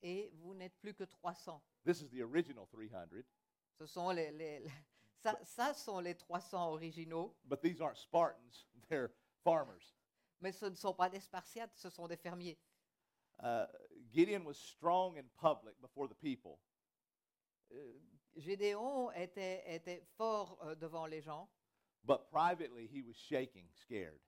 B: et vous n'êtes plus que 300.
A: This is the original 300,
B: Ce sont les, les- les- ça, ça sont les 300 originaux,
A: but these aren't Spartans, they're farmers.
B: Mais ce ne sont pas des Spartiates, ce sont des fermiers.
A: Uh, Gideon was strong in public before the people,
B: Euh, Gédéon était, était fort euh, devant les gens,
A: but privately he was shaking, scared.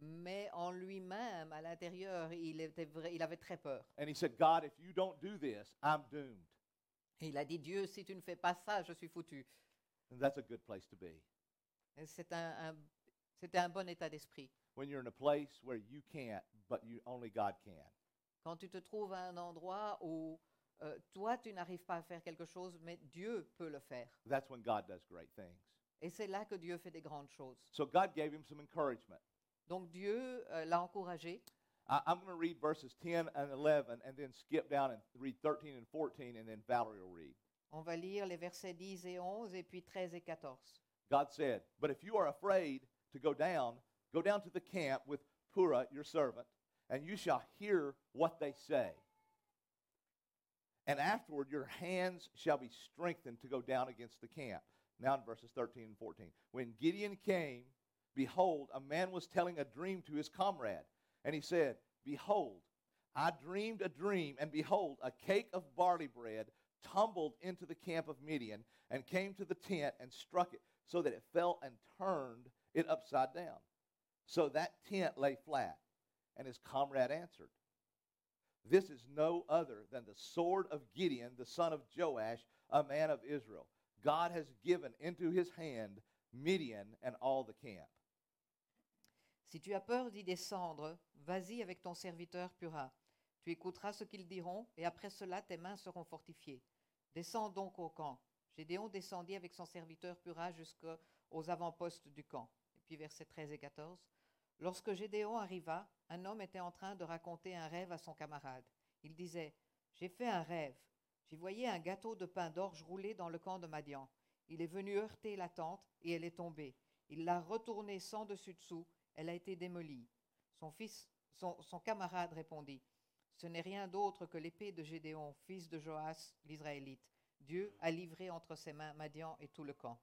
B: mais en lui-même, à l'intérieur, il, était vrai- il avait très peur.
A: And he said, God, if you don't do this, I'm doomed.
B: Et il a dit, Dieu, si tu ne fais pas ça, je suis foutu.
A: And that's a good place to be.
B: Et C'est un, un- c'était un bon état d'esprit.
A: When you're in a place where you can't, but you only God can.
B: Quand tu te trouves à un endroit où euh, toi, tu n'arrives pas à faire quelque chose, mais Dieu peut le faire.
A: That's when God does great things.
B: Et c'est là que Dieu fait des grandes choses.
A: So God gave him some encouragement.
B: Donc Dieu euh, l'a encouragé.
A: I, I'm going to read verses 10 and 11 and then skip down and read 13 and 14, and then Valerie will read.
B: On va lire les versets 10 et 11 et puis 13 et 14.
A: God said, But if you are afraid to go down, Go down to the camp with Purah, your servant, and you shall hear what they say. And afterward, your hands shall be strengthened to go down against the camp. Now in verses 13 and 14. When Gideon came, behold, a man was telling a dream to his comrade. And he said, Behold, I dreamed a dream, and behold, a cake of barley bread tumbled into the camp of Midian and came to the tent and struck it so that it fell and turned it upside down. So that tent lay flat. And his comrade answered, This is no other than the sword of Gideon, the son of Joash, a man of Israel. God has given into his hand Midian and all the camp.
B: Si tu as peur d'y descendre, vas-y avec ton serviteur Pura. Tu écouteras ce qu'ils diront, et après cela tes mains seront fortifiées. Descends donc au camp. Gédéon descendit avec son serviteur Pura jusqu'aux avant-postes du camp. Et puis versets 13 et 14. Lorsque Gédéon arriva, un homme était en train de raconter un rêve à son camarade. Il disait J'ai fait un rêve. J'y voyais un gâteau de pain d'orge roulé dans le camp de Madian. Il est venu heurter la tente et elle est tombée. Il l'a retournée sans dessus-dessous. Elle a été démolie. Son fils, son, son camarade répondit Ce n'est rien d'autre que l'épée de Gédéon, fils de Joas, l'Israélite. Dieu a livré entre ses mains Madian et tout le camp.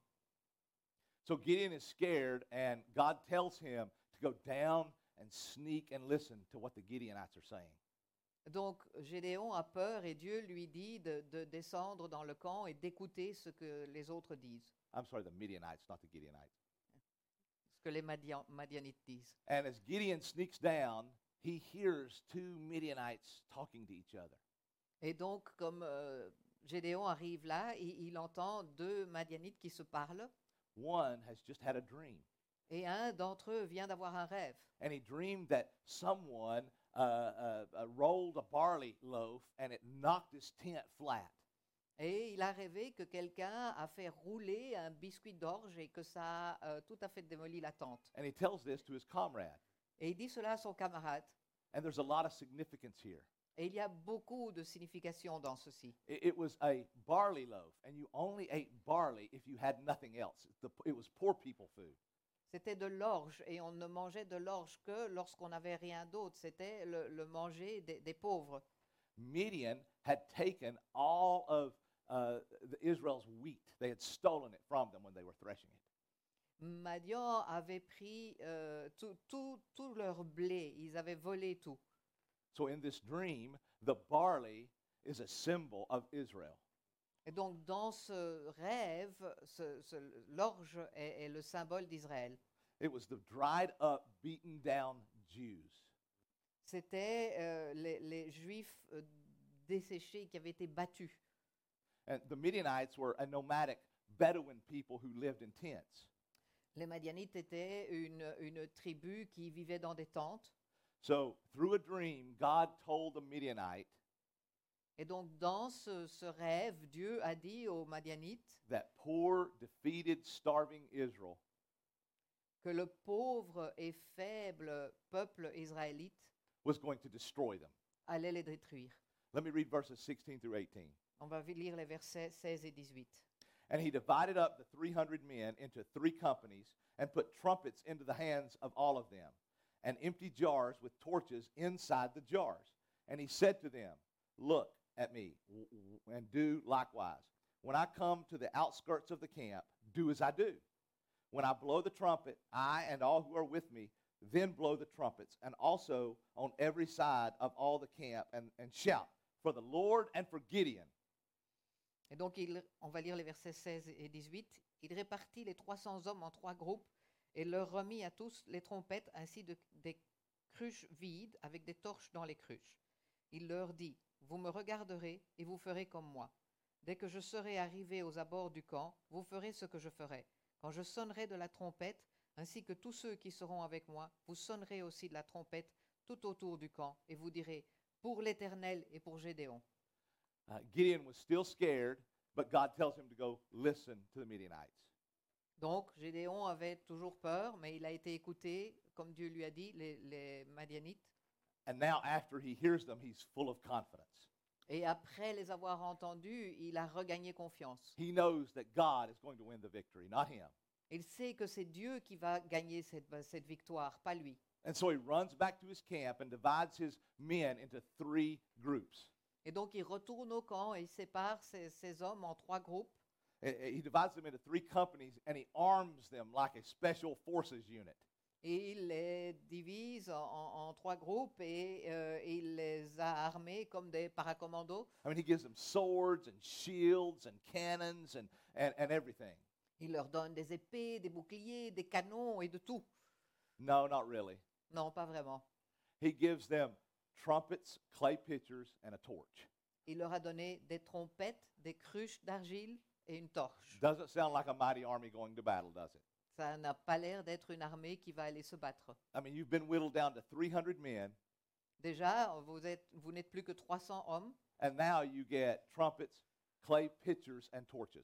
A: So Gideon is scared, and God tells him to go down and sneak and listen to what the Gideonites are saying.
B: Donc Gédéon a peur et Dieu lui dit de, de descendre dans le camp et d'écouter ce que les autres disent,
A: I'm sorry, the Midianites, not the Gideonites.
B: ce que les Madian- Madianites disent.
A: And as Gideon sneaks down, he hears two Midianites talking to each other.
B: Et donc, comme euh, Gédéon arrive là, il, il entend deux Madianites qui se parlent,
A: One has just had a dream,
B: et un d'entre eux vient d'avoir un rêve.
A: and he dreamed that someone uh, uh, uh, rolled a barley loaf and it knocked his tent flat.
B: Et il a rêvé que quelqu'un a fait rouler un biscuit d'orge et que ça a euh, tout à fait démoli la tente.
A: And he tells this to his comrade.
B: Et il dit cela à son camarade.
A: And there's a lot of significance here.
B: Et il y a beaucoup de signification dans ceci.
A: It, it was a barley loaf, and you only ate barley if you had nothing else. It's the- it was poor people food.
B: C'était de l'orge et on ne mangeait de l'orge que lorsqu'on n'avait rien d'autre. C'était le, le manger des, des pauvres.
A: Midian had taken all of uh, Israel's wheat. They had stolen it from them when they were threshing it.
B: Madian avait pris euh, tout, tout, tout leur blé. Ils avaient volé tout.
A: So in this dream, the barley is a symbol of Israel.
B: Et donc dans ce rêve, ce- ce- l'orge est, est le symbole d'Israël.
A: It was the dried up, beaten down Jews.
B: C'était euh, les, les Juifs euh, desséchés qui avaient été battus.
A: And the Midianites were a nomadic Bedouin people who lived in tents.
B: Les Madianites étaient une, une tribu qui vivait dans des tentes.
A: So through a dream, God told the Midianite
B: Et donc dans ce, ce rêve, Dieu a dit aux Madianites
A: that poor, defeated, starving Israel
B: que le pauvre et faible peuple israélite
A: was going to destroy them.
B: allait les détruire.
A: Let me read verses 16 through 18.
B: On va lire les versets 16 et 18.
A: And he divided up the 300 men into three companies and put trumpets into the hands of all of them and empty jars with torches inside the jars. And he said to them, Look at me and do likewise. When I come to the outskirts of the camp, do as I do. When I blow the trumpet, I and all who are with me, then blow the trumpets, and also on every side of all the camp, and, shout for the Lord and for Gideon.
B: Et donc, il- on va lire les versets 16 et 18. Il répartit les 300 hommes en trois groupes et leur remit à tous les trompettes ainsi de, des cruches vides avec des torches dans les cruches. Il leur dit, Vous me regarderez et vous ferez comme moi. Dès que je serai arrivé aux abords du camp, vous ferez ce que je ferai. Quand je sonnerai de la trompette, ainsi que tous ceux qui seront avec moi, vous sonnerez aussi de la trompette tout autour du camp, et vous direz, Pour l'Éternel et pour Gédéon.
A: Uh, Gideon was still scared, but God tells him to go listen to the Midianites.
B: Donc, Gédéon avait toujours peur, mais il a été écouté, comme Dieu lui a dit, les, les Madianites.
A: And now, after he hears them, he's full of confidence.
B: Et après les avoir entendus, il a regagné confiance.
A: He knows that God is going to win the victory, not him.
B: Il sait que c'est Dieu qui va gagner cette, cette victoire, pas lui.
A: And so he runs back to his camp and divides his men into three groups.
B: Et donc il retourne au camp et il sépare ses, ses hommes en trois groupes.
A: Eh, eh, He divides them into three companies and he arms them like a special forces unit.
B: Et il les divise en, en- en trois groupes et euh, il les a armés comme des paracommandos.
A: I mean, he gives them swords and shields and cannons and, and, and everything.
B: Il leur donne des épées, des boucliers, des canons et de tout.
A: No, not really.
B: Non, pas vraiment.
A: He gives them trumpets, clay pitchers, and a torch.
B: Il leur a donné des trompettes, des cruches d'argile et une torche.
A: Doesn't sound like a mighty army going to battle, does it?
B: Ça n'a pas l'air d'être une armée qui va aller se battre.
A: I mean, you've been whittled down to 300 men,
B: Déjà, vous êtes, vous n'êtes plus que 300 hommes
A: and now you get trumpets, clay pitchers, and torches.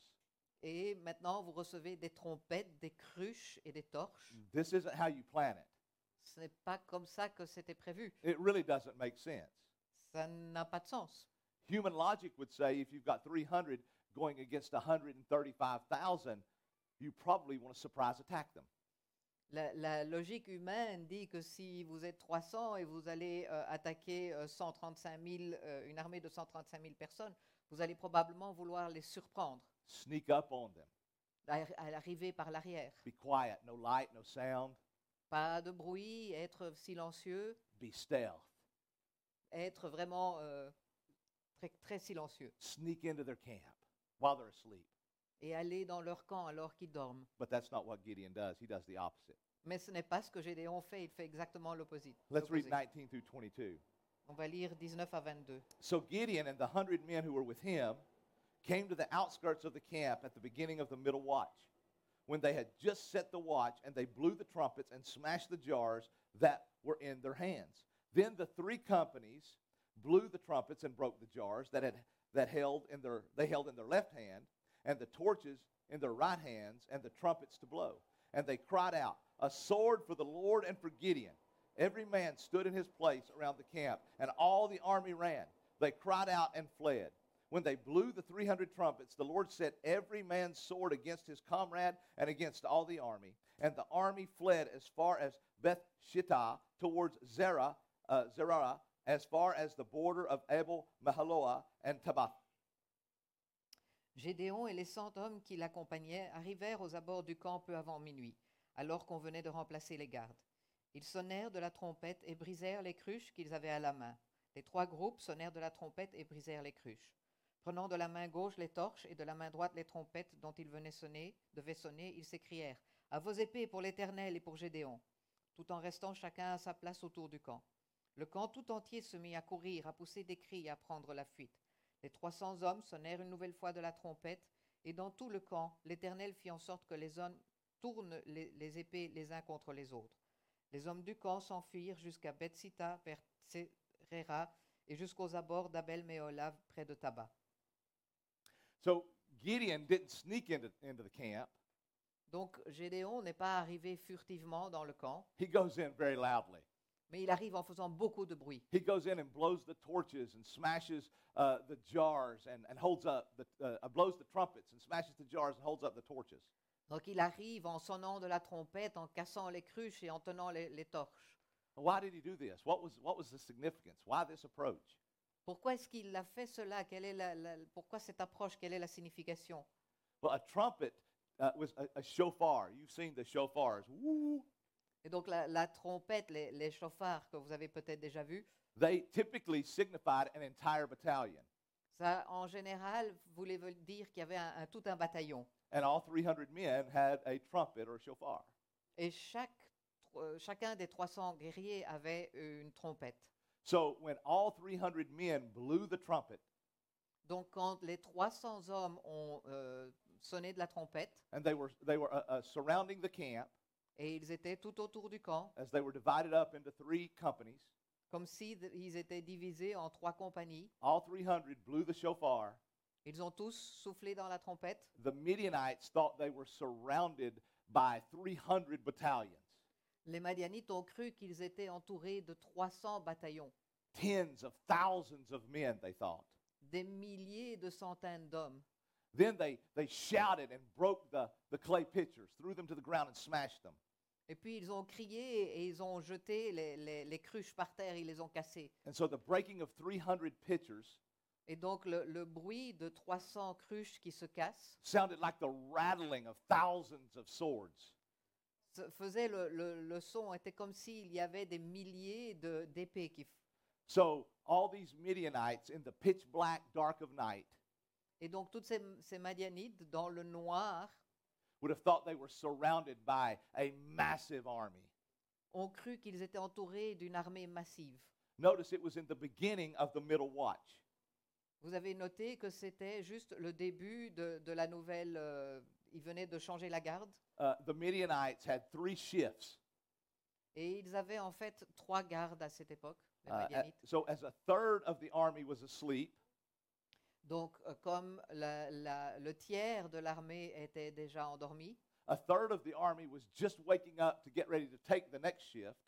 B: et maintenant vous recevez des trompettes, des cruches et des torches.
A: This isn't how you plan it.
B: Ce n'est pas comme ça que c'était prévu.
A: It really doesn't make sense.
B: Ça n'a pas de sens.
A: Human logic would say if you've got 300 going against 135,000, you probably want to surprise attack them.
B: La, la logique humaine dit que si vous êtes 300 et vous allez euh, attaquer euh, 135 000, euh, une armée de 135 000 personnes, vous allez probablement vouloir les surprendre,
A: Sneak up on them.
B: à, l'arrivée par l'arrière.
A: Be quiet, no light, no sound.
B: Pas de bruit, être silencieux,
A: Be stealth.
B: être vraiment euh, très, très silencieux
A: Sneak into their camp while they're asleep.
B: Et aller dans leur camp alors qu'ils dorment.
A: But that's not what Gideon does. He does the opposite.
B: Mais ce n'est pas ce que Gédéon fait, il fait exactement l'opposite.
A: Let's read
B: l'opposé.
A: 19 through 22.
B: On va lire 19 à 22.
A: So Gideon and the hundred men who were with him came to the outskirts of the camp at the beginning of the middle watch, when they had just set the watch, and they blew the trumpets and smashed the jars that were in their hands. Then the three companies blew the trumpets and broke the jars that had that held in their they held in their left hand, and the torches in their right hands, and the trumpets to blow. And they cried out, A sword for the Lord and for Gideon. Every man stood in his place around the camp, and all the army ran. They cried out and fled. When they blew the 300 trumpets, the Lord set every man's sword against his comrade and against all the army. And the army fled as far as Beth Shittah towards Zerah, uh, as far as the border of Abel Mahaloah and Tabath.
B: Gédéon et les cent hommes qui l'accompagnaient arrivèrent aux abords du camp peu avant minuit, alors qu'on venait de remplacer les gardes. Ils sonnèrent de la trompette et brisèrent les cruches qu'ils avaient à la main. Les trois groupes sonnèrent de la trompette et brisèrent les cruches. Prenant de la main gauche les torches et de la main droite les trompettes dont ils venaient sonner, devaient sonner, ils s'écrièrent À vos épées pour l'Éternel et pour Gédéon, tout en restant chacun à sa place autour du camp. Le camp tout entier se mit à courir, à pousser des cris et à prendre la fuite. Les trois cents hommes sonnèrent une nouvelle fois de la trompette, et dans tout le camp, l'Éternel fit en sorte que les hommes tournent les, les épées les uns contre les autres. Les hommes du camp s'enfuirent jusqu'à Bethsita vers Tserera et jusqu'aux abords d'Abel Méolav près de Taba.
A: So Gideon didn't sneak into, into the camp.
B: Donc Gédéon n'est pas arrivé furtivement dans le camp,
A: He goes in very loudly.
B: Mais il arrive en faisant beaucoup de bruit.
A: He goes in and blows the torches and smashes uh, the jars and, and holds up the, uh, blows the trumpets and smashes the jars and holds up the torches.
B: Donc il arrive en sonnant de la trompette, en cassant les cruches et en tenant les, les torches.
A: Why did he do this? What was, what was the significance? Why this approach?
B: Pourquoi est-ce qu'il a fait cela? Quelle est la, la- Pourquoi cette approche? Quelle est la signification?
A: Well, a trumpet uh, was a, a shofar. You've seen the shofars. Woo!
B: Et donc la, la trompette, les, les chauffards que vous avez peut-être déjà vus,
A: They typically signified an entire battalion.
B: ça en général voulait dire qu'il y avait un, un- tout un bataillon.
A: And all 300 men had a trumpet or a shofar.
B: Et chaque, euh, chacun des 300 guerriers avait une trompette.
A: So when all 300 men blew the trumpet,
B: Donc quand les 300 hommes ont euh, sonné de la trompette,
A: and they were, they were uh, uh, surrounding the camp
B: et ils étaient tout autour du camp,
A: as they were divided up into three companies,
B: comme s'ils étaient divisés en trois compagnies,
A: all 300 blew the shofar.
B: ils ont tous soufflé dans la trompette.
A: The Midianites thought they were surrounded by 300 battalions,
B: Les Madianites ont cru qu'ils étaient entourés de 300 bataillons,
A: tens of thousands of men, they thought.
B: des milliers de centaines d'hommes.
A: Then they, they shouted and broke the, the clay pitchers, threw them to the ground, and smashed them.
B: Et puis ils ont crié et ils ont jeté les, les- les cruches par terre, ils les ont cassées.
A: And so the breaking of 300 pitchers
B: Et donc le, le bruit de 300 cruches qui se cassent
A: sounded like the rattling of thousands of swords.
B: se- faisait le, le- le son, était comme s'il y avait des milliers de- d'épées qui... f-
A: So all these Midianites in the pitch black dark of night
B: Et donc toutes ces, ces Madianites, dans le noir,
A: would have thought they were surrounded by a massive army.
B: ont cru qu'ils étaient entourés d'une armée massive.
A: Notice it was in the beginning of the middle watch.
B: Vous avez noté que c'était juste le début de, de la nouvelle... euh, ils venaient de changer la garde.
A: Uh, the Midianites had three shifts.
B: Et ils avaient en fait trois gardes à cette époque, les
A: Uh,
B: Madianites.
A: so as a third of the army was asleep,
B: Donc, euh, comme la- la- le tiers de l'armée était déjà endormi,
A: a third of the army was just waking up to get ready to take the next shift,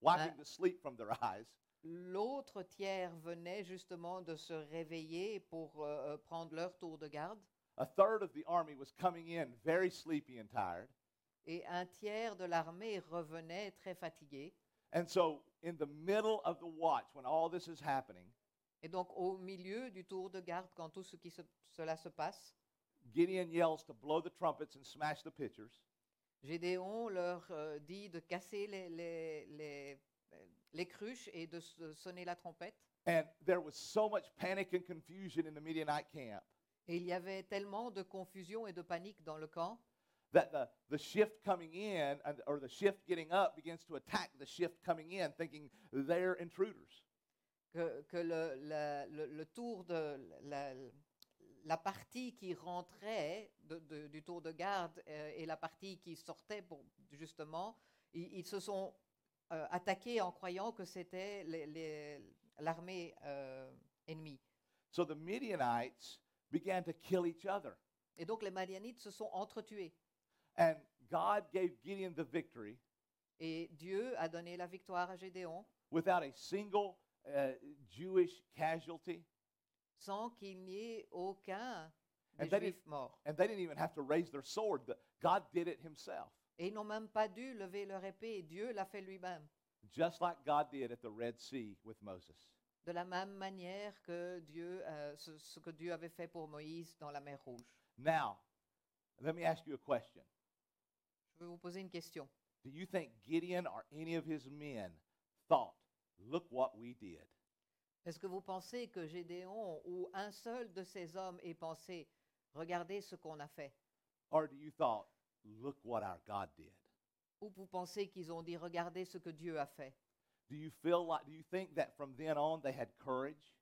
A: wiping
B: Uh,
A: the sleep from their eyes.
B: l'autre tiers venait justement de se réveiller pour euh, euh, prendre leur tour de garde,
A: A third of the army was coming in very sleepy and tired.
B: et un tiers de l'armée revenait très fatigué.
A: And so, in the middle of the watch, when all this is happening,
B: Et donc, au milieu du tour de garde, quand tout ce qui se- cela se passe,
A: Gideon yells to blow the trumpets and smash the pitchers.
B: Gédéon leur euh, dit de casser les, les- les- euh, les cruches et de s- sonner la trompette.
A: And there was so much panic and confusion in the Midianite camp
B: Et il y avait tellement de confusion et de panique dans le camp
A: that the, the shift coming in, and, or the shift getting up, begins to attack the shift coming in, thinking they're intruders.
B: Que, que le, la- le- le tour de la, la partie qui rentrait de- de- du tour de garde euh, et la partie qui sortait pour justement, ils, ils se sont euh, attaqués en croyant que c'était l'armée euh, ennemie.
A: So the Midianites began to kill each other.
B: Et donc les Madianites se sont entretués.
A: And God gave Gideon the victory
B: Et Dieu a donné la victoire à Gédéon
A: without a single uh, Jewish casualty.
B: sans qu'il n'y ait aucun des
A: And they didn't-
B: Juifs morts.
A: And they didn't even have to raise their sword. The- God did it himself,
B: Et ils n'ont même pas dû lever leur épée. Dieu l'a fait lui-même.
A: just like God did at the Red Sea with Moses.
B: De la même manière que Dieu, euh, ce, ce que Dieu avait fait pour Moïse dans la mer Rouge.
A: Now, let me ask you a question.
B: Je vais vous poser une question.
A: Do you think Gideon or any of his men thought, look what we did?
B: Est-ce que vous pensez que Gédéon ou un seul de ces hommes ait pensé, regardez ce qu'on a fait?
A: Or do you thought, look what our God did?
B: Ou vous pensez qu'ils ont dit, regardez ce que Dieu a fait
A: Do you feel like, do you think that from then on they had courage?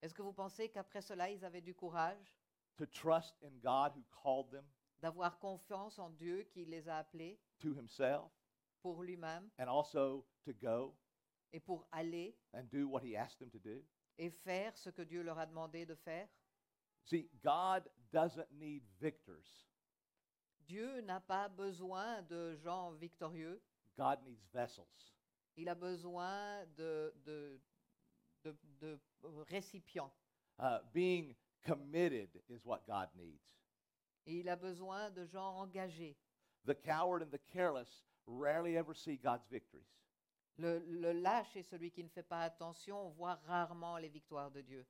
B: Est-ce que vous pensez qu'après cela, ils avaient du courage?
A: To trust in God who called them
B: d'avoir confiance en Dieu qui les a appelés
A: to himself
B: pour lui-même?
A: and also to go
B: et pour aller
A: and do what he asked them to do?
B: et faire ce que Dieu leur a demandé de faire?
A: See, God doesn't need victors.
B: Dieu n'a pas besoin de gens victorieux,
A: God needs vessels.
B: il a besoin de, de, de, de récipients.
A: Uh, being committed is what God needs.
B: Et il a besoin de gens engagés.
A: The coward and the careless rarely ever see God's victories.
B: Le, le lâche et celui qui ne fait pas attention voit rarement les victoires de Dieu.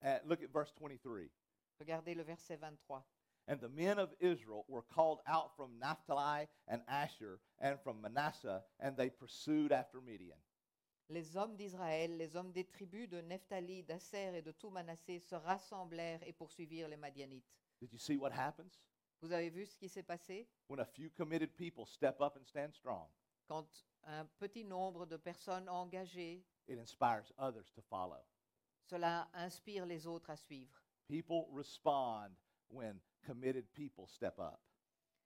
A: And look at verse 23.
B: Regardez le verset 23.
A: And the men of Israel were called out from Naphtali and Asher and from Manasseh, and they pursued after Midian.
B: Les hommes d'Israël, les hommes des tribus de Nephtali, d'Asser et de tout Manassé se rassemblèrent et poursuivirent les Madianites.
A: Did you see what happens?
B: Vous avez vu ce qui s'est passé?
A: When a few committed people step up and stand strong,
B: Quand un petit nombre de personnes engagées,
A: it inspires others to follow.
B: cela inspire les autres à suivre.
A: People respond when committed people step up.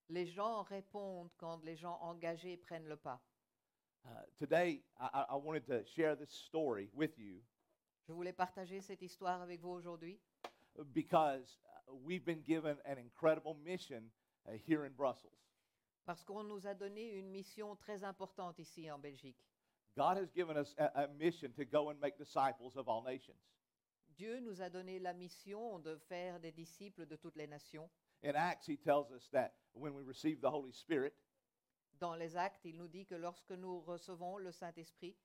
B: Les gens répondent quand les gens engagés prennent le pas.
A: Uh, today, I, I- wanted to share this story with you
B: Je voulais partager cette histoire avec vous aujourd'hui
A: because uh, we've been given an incredible mission uh, here in Brussels.
B: Parce qu'on nous a donné une mission très importante ici en Belgique.
A: God has given us a, a mission to go and make disciples of all nations.
B: Dieu nous a donné la mission de faire des disciples de toutes les nations.
A: In Acts, he tells us that when we receive the Holy Spirit,
B: Dans les actes, il nous dit que lorsque nous recevons le Saint-Esprit,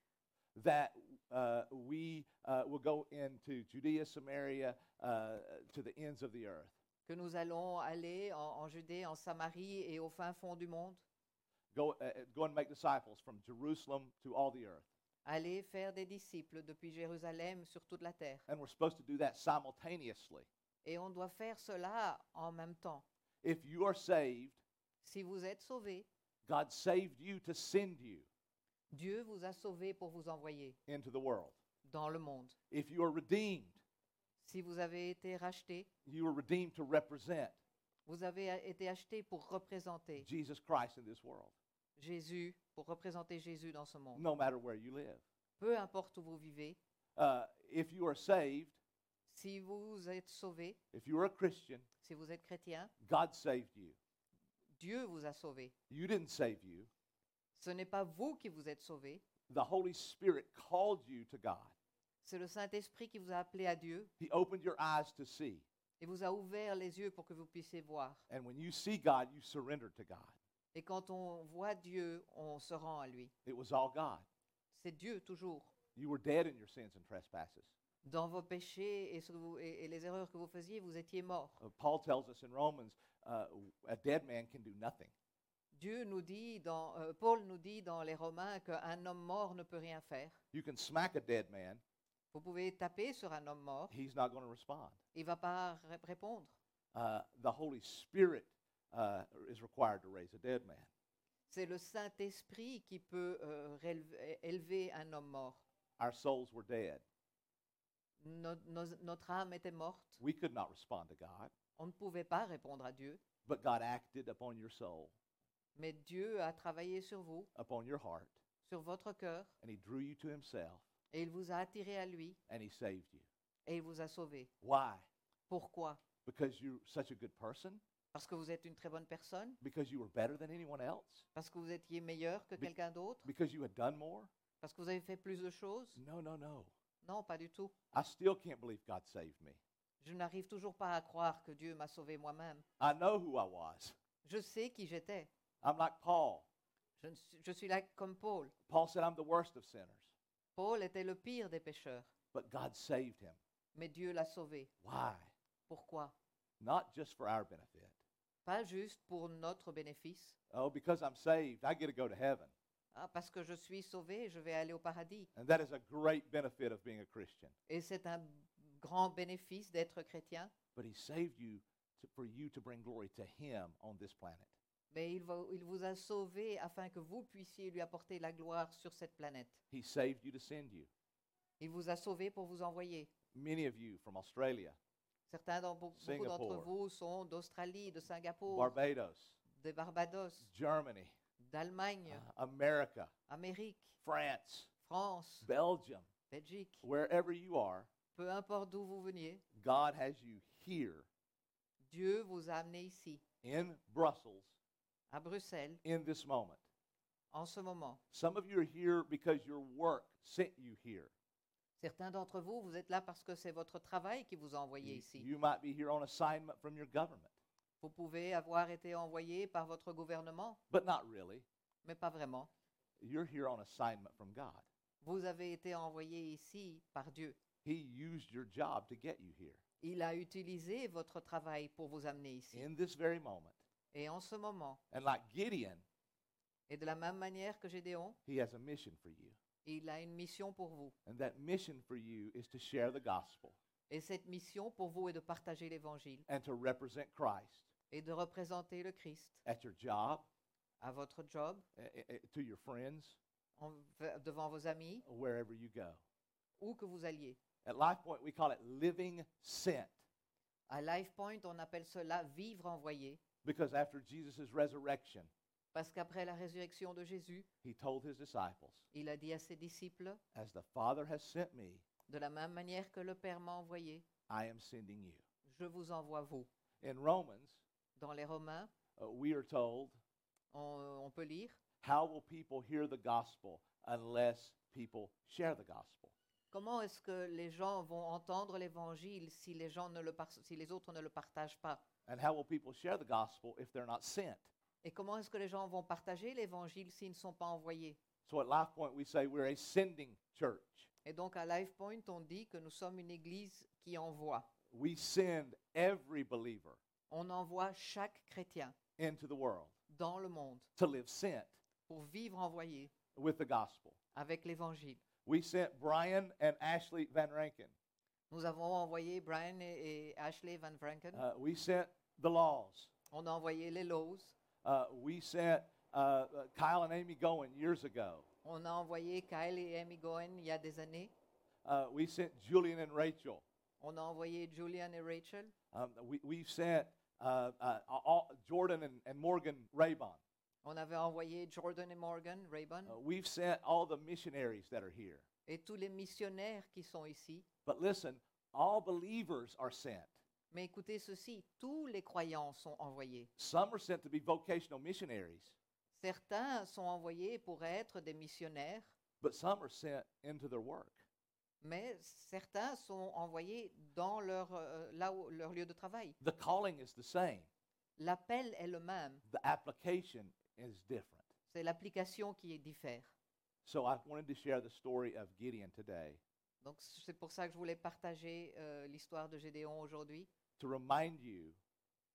A: that uh, we uh, will go into Judea, Samaria, uh, to the ends of the earth.
B: Que nous allons aller en, en Judée, en Samarie et au fin fond du monde,
A: Go, uh, go and make disciples from Jerusalem to all the earth.
B: aller faire des disciples depuis Jérusalem sur toute la terre.
A: And we're supposed to do that simultaneously.
B: Et on doit faire cela en même temps.
A: If you are saved,
B: Si vous êtes sauvés,
A: God saved you to send you
B: Dieu vous a sauvés pour vous envoyer
A: into the world.
B: dans le monde.
A: If you are redeemed,
B: Si vous avez été rachetés,
A: you are redeemed to represent
B: vous avez été achetés pour représenter
A: Jesus Christ in this world,
B: Jésus, pour représenter Jésus dans ce monde.
A: no matter where you live.
B: Peu importe où vous vivez,
A: Uh, if you are saved,
B: si vous êtes sauvés,
A: if you are a Christian,
B: si vous êtes chrétien,
A: God saved you.
B: Dieu vous a sauvés.
A: You didn't save you.
B: Ce n'est pas vous qui vous êtes sauvés,
A: The Holy Spirit called you to God.
B: C'est le Saint-Esprit qui vous a appelé à Dieu
A: He opened your eyes to see.
B: et vous a ouvert les yeux pour que vous puissiez voir.
A: And when you see God, you surrender to God.
B: Et quand on voit Dieu, on se rend à lui.
A: It was all God.
B: C'est Dieu toujours.
A: You were dead in your sins and trespasses.
B: Dans vos péchés et, ce que vous- et- et les erreurs que vous faisiez, vous étiez morts.
A: Uh, Paul tells us in Romans, uh, a dead man can do nothing.
B: Dieu nous dit, dans, euh, Paul nous dit dans les Romains qu'un homme mort ne peut rien faire.
A: You can smack a dead man,
B: Vous pouvez taper sur un homme mort,
A: he's not going to respond.
B: il ne va pas ré- répondre.
A: Uh, the Holy Spirit uh, is required to raise a dead man.
B: C'est le Saint-Esprit qui peut euh, élever un homme mort.
A: Our souls were dead.
B: No- nos- notre âme était morte.
A: We could not respond to God,
B: On ne pouvait pas répondre à Dieu.
A: but God acted upon your soul,
B: Mais Dieu a travaillé sur vous,
A: upon your heart,
B: sur votre cœur,
A: and He drew you to Himself,
B: et il vous a attiré à lui,
A: and He saved you.
B: et il vous a sauvé.
A: Why?
B: Pourquoi?
A: Because you're such a good person?
B: Parce que vous êtes une très bonne personne?
A: Because you were better than anyone else?
B: Parce que vous étiez meilleur que
A: Be-
B: quelqu'un d'autre?
A: Because you had done more?
B: Parce que vous avez fait plus de choses?
A: No, no, no.
B: Non, pas du tout.
A: I still can't believe God saved me.
B: Je n'arrive toujours pas à croire que Dieu m'a sauvé moi-même.
A: I know who I was.
B: Je sais qui j'étais.
A: I'm like Paul.
B: Je, ne suis- je suis là comme Paul.
A: Paul said, I'm the worst of sinners,
B: Paul était le pire des pécheurs,
A: but God saved him.
B: mais Dieu l'a sauvé.
A: Why?
B: Pourquoi?
A: Not just for our benefit.
B: Pas juste pour notre bénéfice.
A: Oh, because I'm saved, I get to go to heaven.
B: Ah, parce que je suis sauvé, je vais aller au paradis.
A: And that is a great benefit of being a Christian.
B: Et c'est un grand bénéfice d'être chrétien.
A: But He saved you to, for you to bring glory to Him on this planet.
B: Mais il, va- il vous a sauvé afin que vous puissiez lui apporter la gloire sur cette planète.
A: He saved you to send you.
B: Il vous a sauvé pour vous envoyer.
A: Many of you from Australia,
B: Certains beaucoup d'entre vous sont d'Australie, de Singapour,
A: Barbados,
B: de Barbados,
A: Germany,
B: d'Allemagne,
A: uh, America,
B: Amérique,
A: France,
B: France,
A: Belgium,
B: Belgique.
A: wherever you are,
B: Peu importe d'où vous veniez,
A: God has you here
B: Dieu vous a amené ici,
A: in Brussels
B: à Bruxelles,
A: in this moment.
B: en ce moment.
A: Some of you are here because your work sent you here.
B: Certains d'entre vous, vous êtes là parce que c'est votre travail qui vous a envoyé ici.
A: you might be here on assignment from your government,
B: Vous pouvez avoir été envoyé par votre gouvernement,
A: but not really.
B: mais pas vraiment.
A: You're here on assignment from God.
B: Vous avez été envoyé ici par Dieu.
A: He used your job to get you here.
B: Il a utilisé votre travail pour vous amener ici.
A: In this very moment.
B: Et en ce moment,
A: And like Gideon,
B: et de la même manière que Gédéon,
A: he has a mission for you.
B: il a une mission pour vous.
A: And that mission for you is to share the gospel
B: Et cette mission pour vous est de partager l'évangile
A: and to represent Christ
B: et de représenter le Christ
A: at your job,
B: à votre job,
A: eh, eh, to your friends,
B: en- devant vos amis,
A: wherever you go.
B: où que vous alliez.
A: At LifePoint, we call it living sent
B: À LifePoint, on appelle cela vivre envoyé,
A: because after Jesus' resurrection,
B: parce qu'après la résurrection de Jésus,
A: he told his disciples,
B: il a dit à ses disciples,
A: As the Father has sent me,
B: de la même manière que le Père m'a envoyé,
A: I am sending you.
B: je vous envoie vous.
A: In Romans,
B: Dans les Romains,
A: uh, we are told,
B: on, on peut lire,
A: How will people hear the gospel unless people share the gospel?
B: Comment est-ce que les gens vont entendre l'évangile si les gens ne le par- si les autres ne le partagent pas?
A: And how will people share the gospel if they're not sent?
B: Et comment est-ce que les gens vont partager l'évangile s'ils ne sont pas envoyés?
A: So at Life Point, we say we're a sending church.
B: Et donc à LifePoint, on dit que nous sommes une église qui envoie.
A: We send every believer
B: On envoie chaque chrétien
A: into the world
B: dans le monde
A: to live sent
B: pour vivre envoyé
A: with the gospel.
B: avec l'évangile.
A: We sent Brian and Ashley Van Rankin.
B: Nous avons envoyé Brian et, et Ashley Van Franken.
A: Uh, we sent the Laws.
B: On a envoyé les Lowe's.
A: Uh, we sent uh, uh, Kyle and Amy Goen years ago.
B: On a envoyé Kyle et Amy Goen il y a des années.
A: Uh, we sent Julian and Rachel.
B: On a envoyé Julian et Rachel.
A: Um, we, we've sent uh, uh, all, Jordan and, and Morgan Raybon.
B: On avait envoyé Jordan et Morgan, Rayburn,
A: Uh, we've sent all the missionaries that are here.
B: et tous les missionnaires qui sont ici.
A: But listen, all believers are sent.
B: Mais écoutez ceci, tous les croyants sont envoyés.
A: Some are sent to be vocational missionaries,
B: Certains sont envoyés pour être des missionnaires,
A: but some are sent into their work.
B: mais certains sont envoyés dans leur, euh, là où- leur lieu de travail.
A: The calling is the same,
B: L'appel est le même,
A: the application is different.
B: c'est l'application qui diffère.
A: So I wanted to share the story of Gideon today
B: Donc c'est pour ça que je voulais partager euh, l'histoire de Gédéon aujourd'hui,
A: to remind you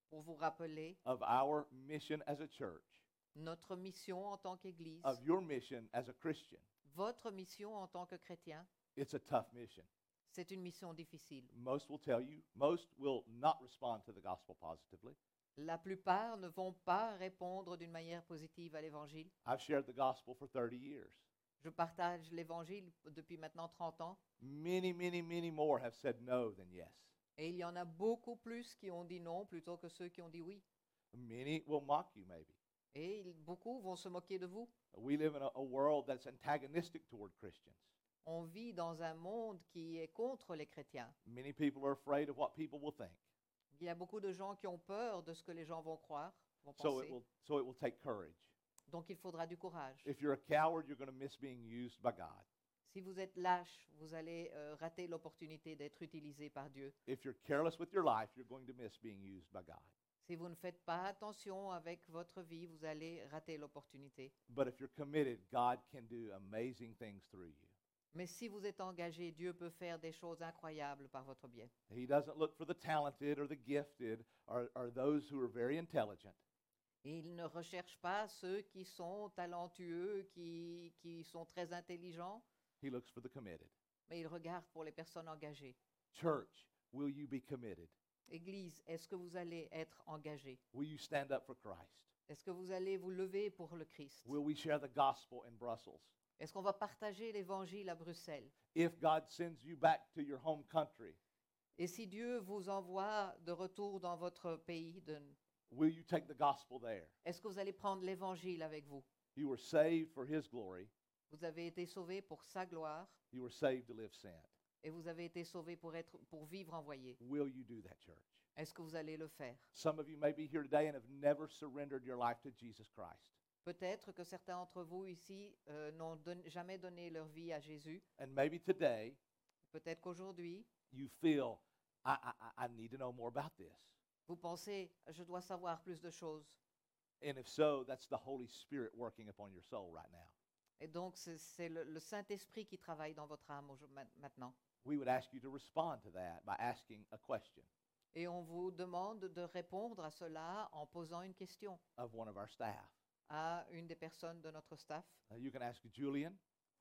B: pour vous rappeler
A: of our mission as a church,
B: notre mission en tant qu'Église,
A: of your mission as a Christian.
B: votre mission en tant que chrétien.
A: It's a tough mission.
B: C'est une mission difficile.
A: Most will tell you, most will not respond to the gospel positively.
B: La plupart ne vont pas répondre d'une manière positive à l'Évangile.
A: I've shared the gospel for 30 years.
B: Je partage l'Évangile depuis maintenant 30 ans
A: Many, many, many more have said no than yes.
B: et il y en a beaucoup plus qui ont dit non plutôt que ceux qui ont dit oui.
A: Many will mock you, maybe.
B: Et beaucoup vont se moquer de vous.
A: We live in a, a world that's antagonistic toward Christians.
B: On vit dans un monde qui est contre les chrétiens.
A: Many people are afraid of what people will think.
B: Il y a beaucoup de gens qui ont peur de ce que les gens vont croire, vont
A: So it
B: penser.
A: will, so it will take courage.
B: Donc il faudra du courage.
A: If you're a coward, you're going to miss being used by God.
B: Si vous êtes lâche, vous allez euh, rater l'opportunité d'être utilisé par Dieu.
A: If you're careless with your life, you're going to miss being used by God.
B: Si vous ne faites pas attention avec votre vie, vous allez rater l'opportunité.
A: But if you're committed, God can do amazing things through you.
B: Mais si vous êtes engagé, Dieu peut faire des choses incroyables par votre biais.
A: He doesn't look for the talented or the gifted or, or those who are very intelligent.
B: Et il ne recherche pas ceux qui sont talentueux, qui, qui sont très intelligents,
A: He looks for the committed.
B: mais il regarde pour les personnes engagées.
A: Church, will you be committed?
B: Église, est-ce que vous allez être engagé?
A: Will you stand up for Christ?
B: Est-ce que vous allez vous lever pour le Christ?
A: Will we share the gospel in Brussels?
B: Est-ce qu'on va partager l'évangile à Bruxelles?
A: If God sends you back to your home country,
B: Et si Dieu vous envoie de retour dans votre pays, de-
A: will you take the gospel there?
B: est-ce que vous allez prendre l'évangile avec vous?
A: You were saved for His glory.
B: Vous avez été sauvés pour sa gloire
A: You were saved to live sent.
B: et vous avez été sauvés pour, être, pour vivre envoyé.
A: Will you do that, church?
B: Est-ce que vous allez le faire?
A: Some of you may be here today and have never surrendered your life to Jesus Christ.
B: Peut-être que certains d'entre vous ici euh, n'ont don- jamais donné leur vie à Jésus.
A: And maybe today
B: Peut-être qu'aujourd'hui,
A: you feel, I, I, I- I need to know more about this.
B: vous pensez, je dois savoir plus de choses.
A: And if so, that's the Holy Spirit working upon your soul right now.
B: Et donc, c'est c'est le, le Saint-Esprit qui travaille dans votre âme ma- maintenant.
A: We would ask you to respond to that by asking a question
B: Et on vous demande de répondre à cela en posant une question
A: of one of our staff.
B: À une des personnes de notre staff.
A: Uh, you can ask Julian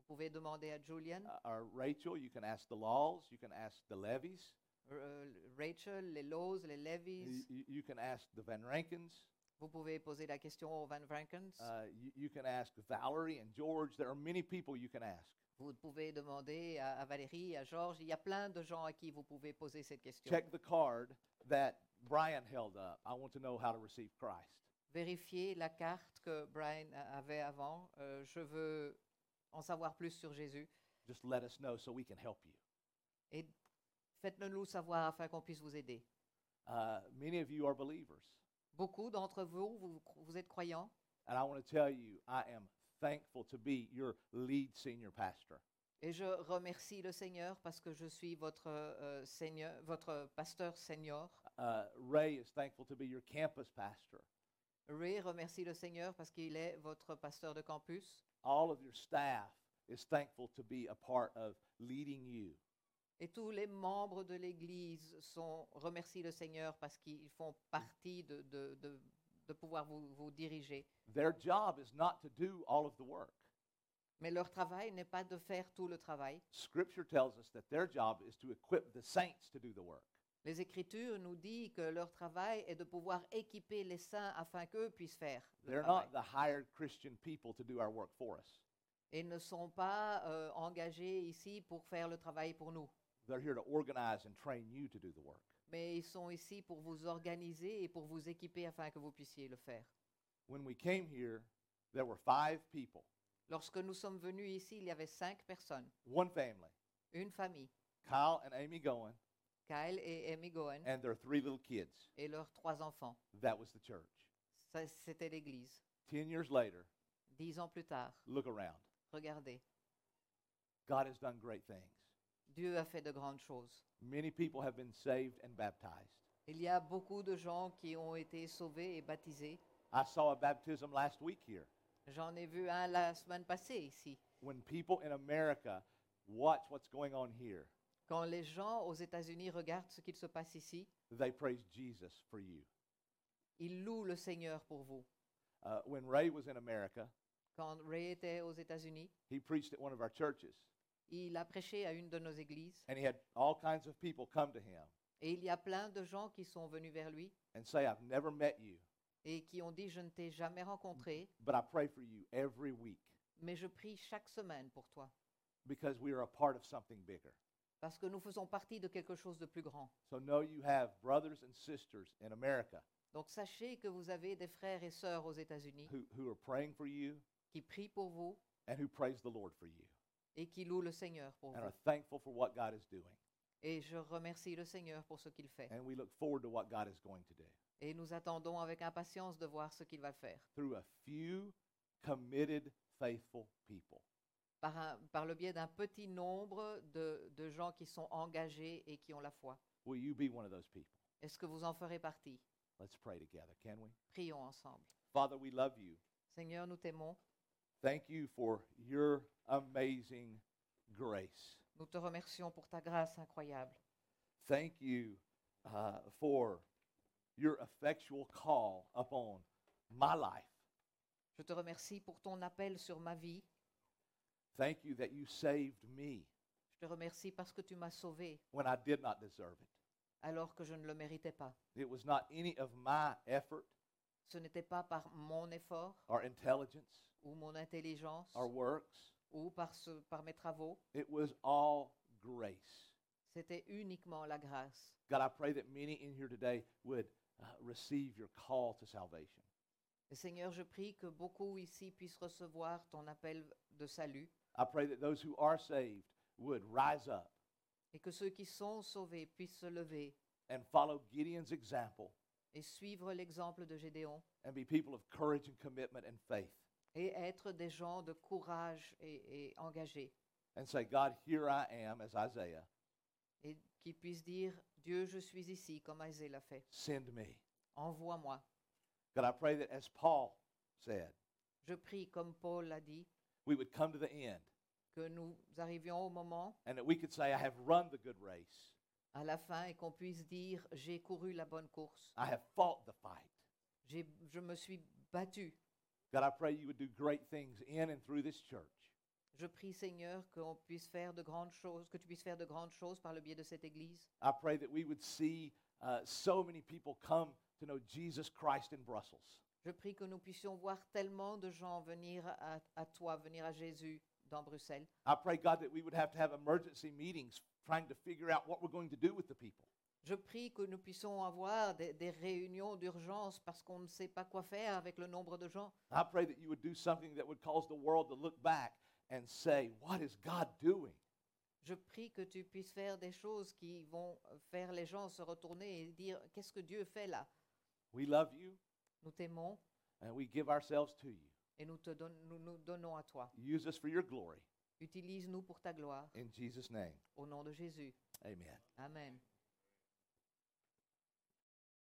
B: Vous pouvez demander à Julian,
A: uh, or Rachel. You can ask the Laws. You can ask the Levies.
B: euh, Rachel, les Lowe's, les Levies.
A: you- you can ask the Van Rankens.
B: Vous pouvez poser la question aux Van Vrankens.
A: Uh, you, you can ask Valerie and George. There are many people you can ask.
B: Vous pouvez demander à, à Valérie, à Georges. Il y a plein de gens à qui vous pouvez poser cette question.
A: Check the card that Brian held up. I want to know how to receive Christ.
B: Vérifiez la carte que Brian avait avant. Euh, je veux en savoir plus sur Jésus.
A: Just let us know so we can help you.
B: Et faites-le nous savoir afin qu'on puisse vous aider.
A: Uh, many of you are believers.
B: Beaucoup d'entre vous, vous, vous êtes croyants.
A: And I want to tell you, I am thankful to be your lead senior pastor.
B: Et je remercie le Seigneur parce que je suis votre euh, Seigneur, votre pasteur senior.
A: Uh, Ray is thankful to be your campus pastor.
B: Ray remercie le Seigneur parce qu'il est votre pasteur de campus.
A: All of your staff is thankful to be a part of leading you.
B: Et tous les membres de l'Église sont remercient le Seigneur parce qu'ils font partie de, de, de, de pouvoir vous, vous diriger.
A: Their job is not to do all of the work.
B: Mais leur travail n'est pas de faire tout le travail.
A: Scripture tells us that their job is to equip the saints to do the work.
B: Les Écritures nous disent que leur travail est de pouvoir équiper les saints afin qu'eux puissent faire le
A: They're
B: travail.
A: not the hired Christian people to do our work for us.
B: Ils ne sont pas euh, engagés ici pour faire le travail pour nous.
A: They're here to organize and train you to do the work.
B: Mais ils sont ici pour vous organiser et pour vous équiper afin que vous puissiez le faire.
A: When we came here, there were five people,
B: Lorsque nous sommes venus ici, il y avait cinq personnes,
A: one family,
B: une famille,
A: Kyle and Amy Goen,
B: Kyle et Amy Goen,
A: and their three little kids.
B: et leurs trois enfants.
A: That was the church.
B: Ça, C'était l'Église.
A: Ten years later,
B: Dix ans plus tard,
A: look around.
B: regardez,
A: God has done great things.
B: Dieu a fait de grandes choses.
A: Many people have been saved and baptized.
B: Il y a beaucoup de gens qui ont été sauvés et baptisés.
A: I saw a baptism last week here.
B: J'en ai vu un la semaine passée ici.
A: When people in America watch what's going on here,
B: Quand les gens aux États-Unis regardent ce qu'il se passe ici,
A: they praise Jesus for you.
B: ils louent le Seigneur pour vous.
A: Uh, when Ray was in America,
B: Quand Ray était aux États-Unis,
A: he preached at one of our churches,
B: il a prêché à une de nos églises
A: and he had all kinds of people come to him
B: et il y a plein de gens qui sont venus vers lui
A: and say, I've never met you,
B: et qui ont dit je ne t'ai jamais rencontré,
A: but I pray for you every week
B: mais je prie chaque semaine pour toi
A: because we are a part of something bigger.
B: Parce que nous faisons partie de quelque chose de plus grand.
A: So know you have brothers and sisters in America
B: Donc sachez que vous avez des frères et sœurs aux États-Unis
A: who, who are praying for you
B: qui prient pour vous
A: and who praise the Lord for you
B: et qui louent le Seigneur pour
A: and
B: vous.
A: are thankful for what God is doing.
B: Et je remercie le Seigneur pour ce qu'il fait.
A: And we look forward to what God is going to do.
B: Et nous attendons avec impatience de voir ce qu'il va faire.
A: Through a few committed, faithful people.
B: Par, un- par le biais d'un petit nombre de, de gens qui sont engagés et qui ont la foi.
A: Will you be one of those people?
B: Est-ce que vous en ferez partie?
A: Let's pray together, can we?
B: Prions ensemble.
A: Father, we love you.
B: Seigneur, nous t'aimons.
A: Thank you for your amazing grace.
B: Nous te remercions pour ta grâce incroyable.
A: Thank you uh, for your effectual call upon my life.
B: Je te remercie pour ton appel sur ma vie.
A: Thank you that you saved me
B: Je te remercie parce que tu m'as sauvé
A: when I did not deserve it.
B: alors que je ne le méritais pas.
A: It was not any of my effort
B: Ce n'était pas par mon effort
A: or intelligence
B: ou mon intelligence
A: or works.
B: ou par, ce- par mes travaux.
A: It was all grace.
B: C'était uniquement la grâce.
A: God, I pray that many in here today would uh, receive your call to salvation.
B: Et Seigneur, je prie que beaucoup ici puissent recevoir ton appel de salut
A: I pray that those who are saved would rise up
B: et que ceux qui sont sauvés puissent se lever
A: and follow Gideon's example
B: et suivre l'exemple de Gédéon
A: and be people of courage and commitment and faith
B: et être des gens de courage et, et engagés
A: and say, God, here I am, as Isaiah,
B: et qui puissent dire Dieu, je suis ici comme Isaiah l'a fait.
A: send me.
B: Envoie-moi.
A: God, I pray that as Paul said,
B: Je prie comme Paul l'a dit
A: we would come to the end
B: que nous arrivions au moment
A: and that we could say, I have run the good race,
B: à la fin et qu'on puisse dire j'ai couru la bonne course.
A: I have fought the fight.
B: J'ai- je me suis battu.
A: God, I pray you would do great things in and through this church.
B: Je prie Seigneur qu'on puisse faire de grandes choses, que tu puisses faire de grandes choses par le biais de cette église.
A: I pray that we would see uh, so many people come to know Jesus Christ in Brussels.
B: Je prie que nous puissions voir tellement de gens venir à, à toi, venir à Jésus dans Bruxelles.
A: I pray, God, that we would have to have emergency meetings trying to figure out what we're going to do with the people.
B: Je prie que nous puissions avoir des, des réunions d'urgence parce qu'on ne sait pas quoi faire avec le nombre de gens.
A: I pray that you would do something that would cause the world to look back and say, What is God doing?
B: Je prie que tu puisses faire des choses qui vont faire les gens se retourner et dire qu'est-ce que Dieu fait là?
A: We love you
B: Nous t'aimons
A: and we give ourselves to you.
B: et nous te don- nous, nous donnons à toi.
A: Use us for your glory.
B: Utilise-nous pour ta gloire.
A: In Jesus' name,
B: Au nom de Jésus.
A: amen.
B: Amen.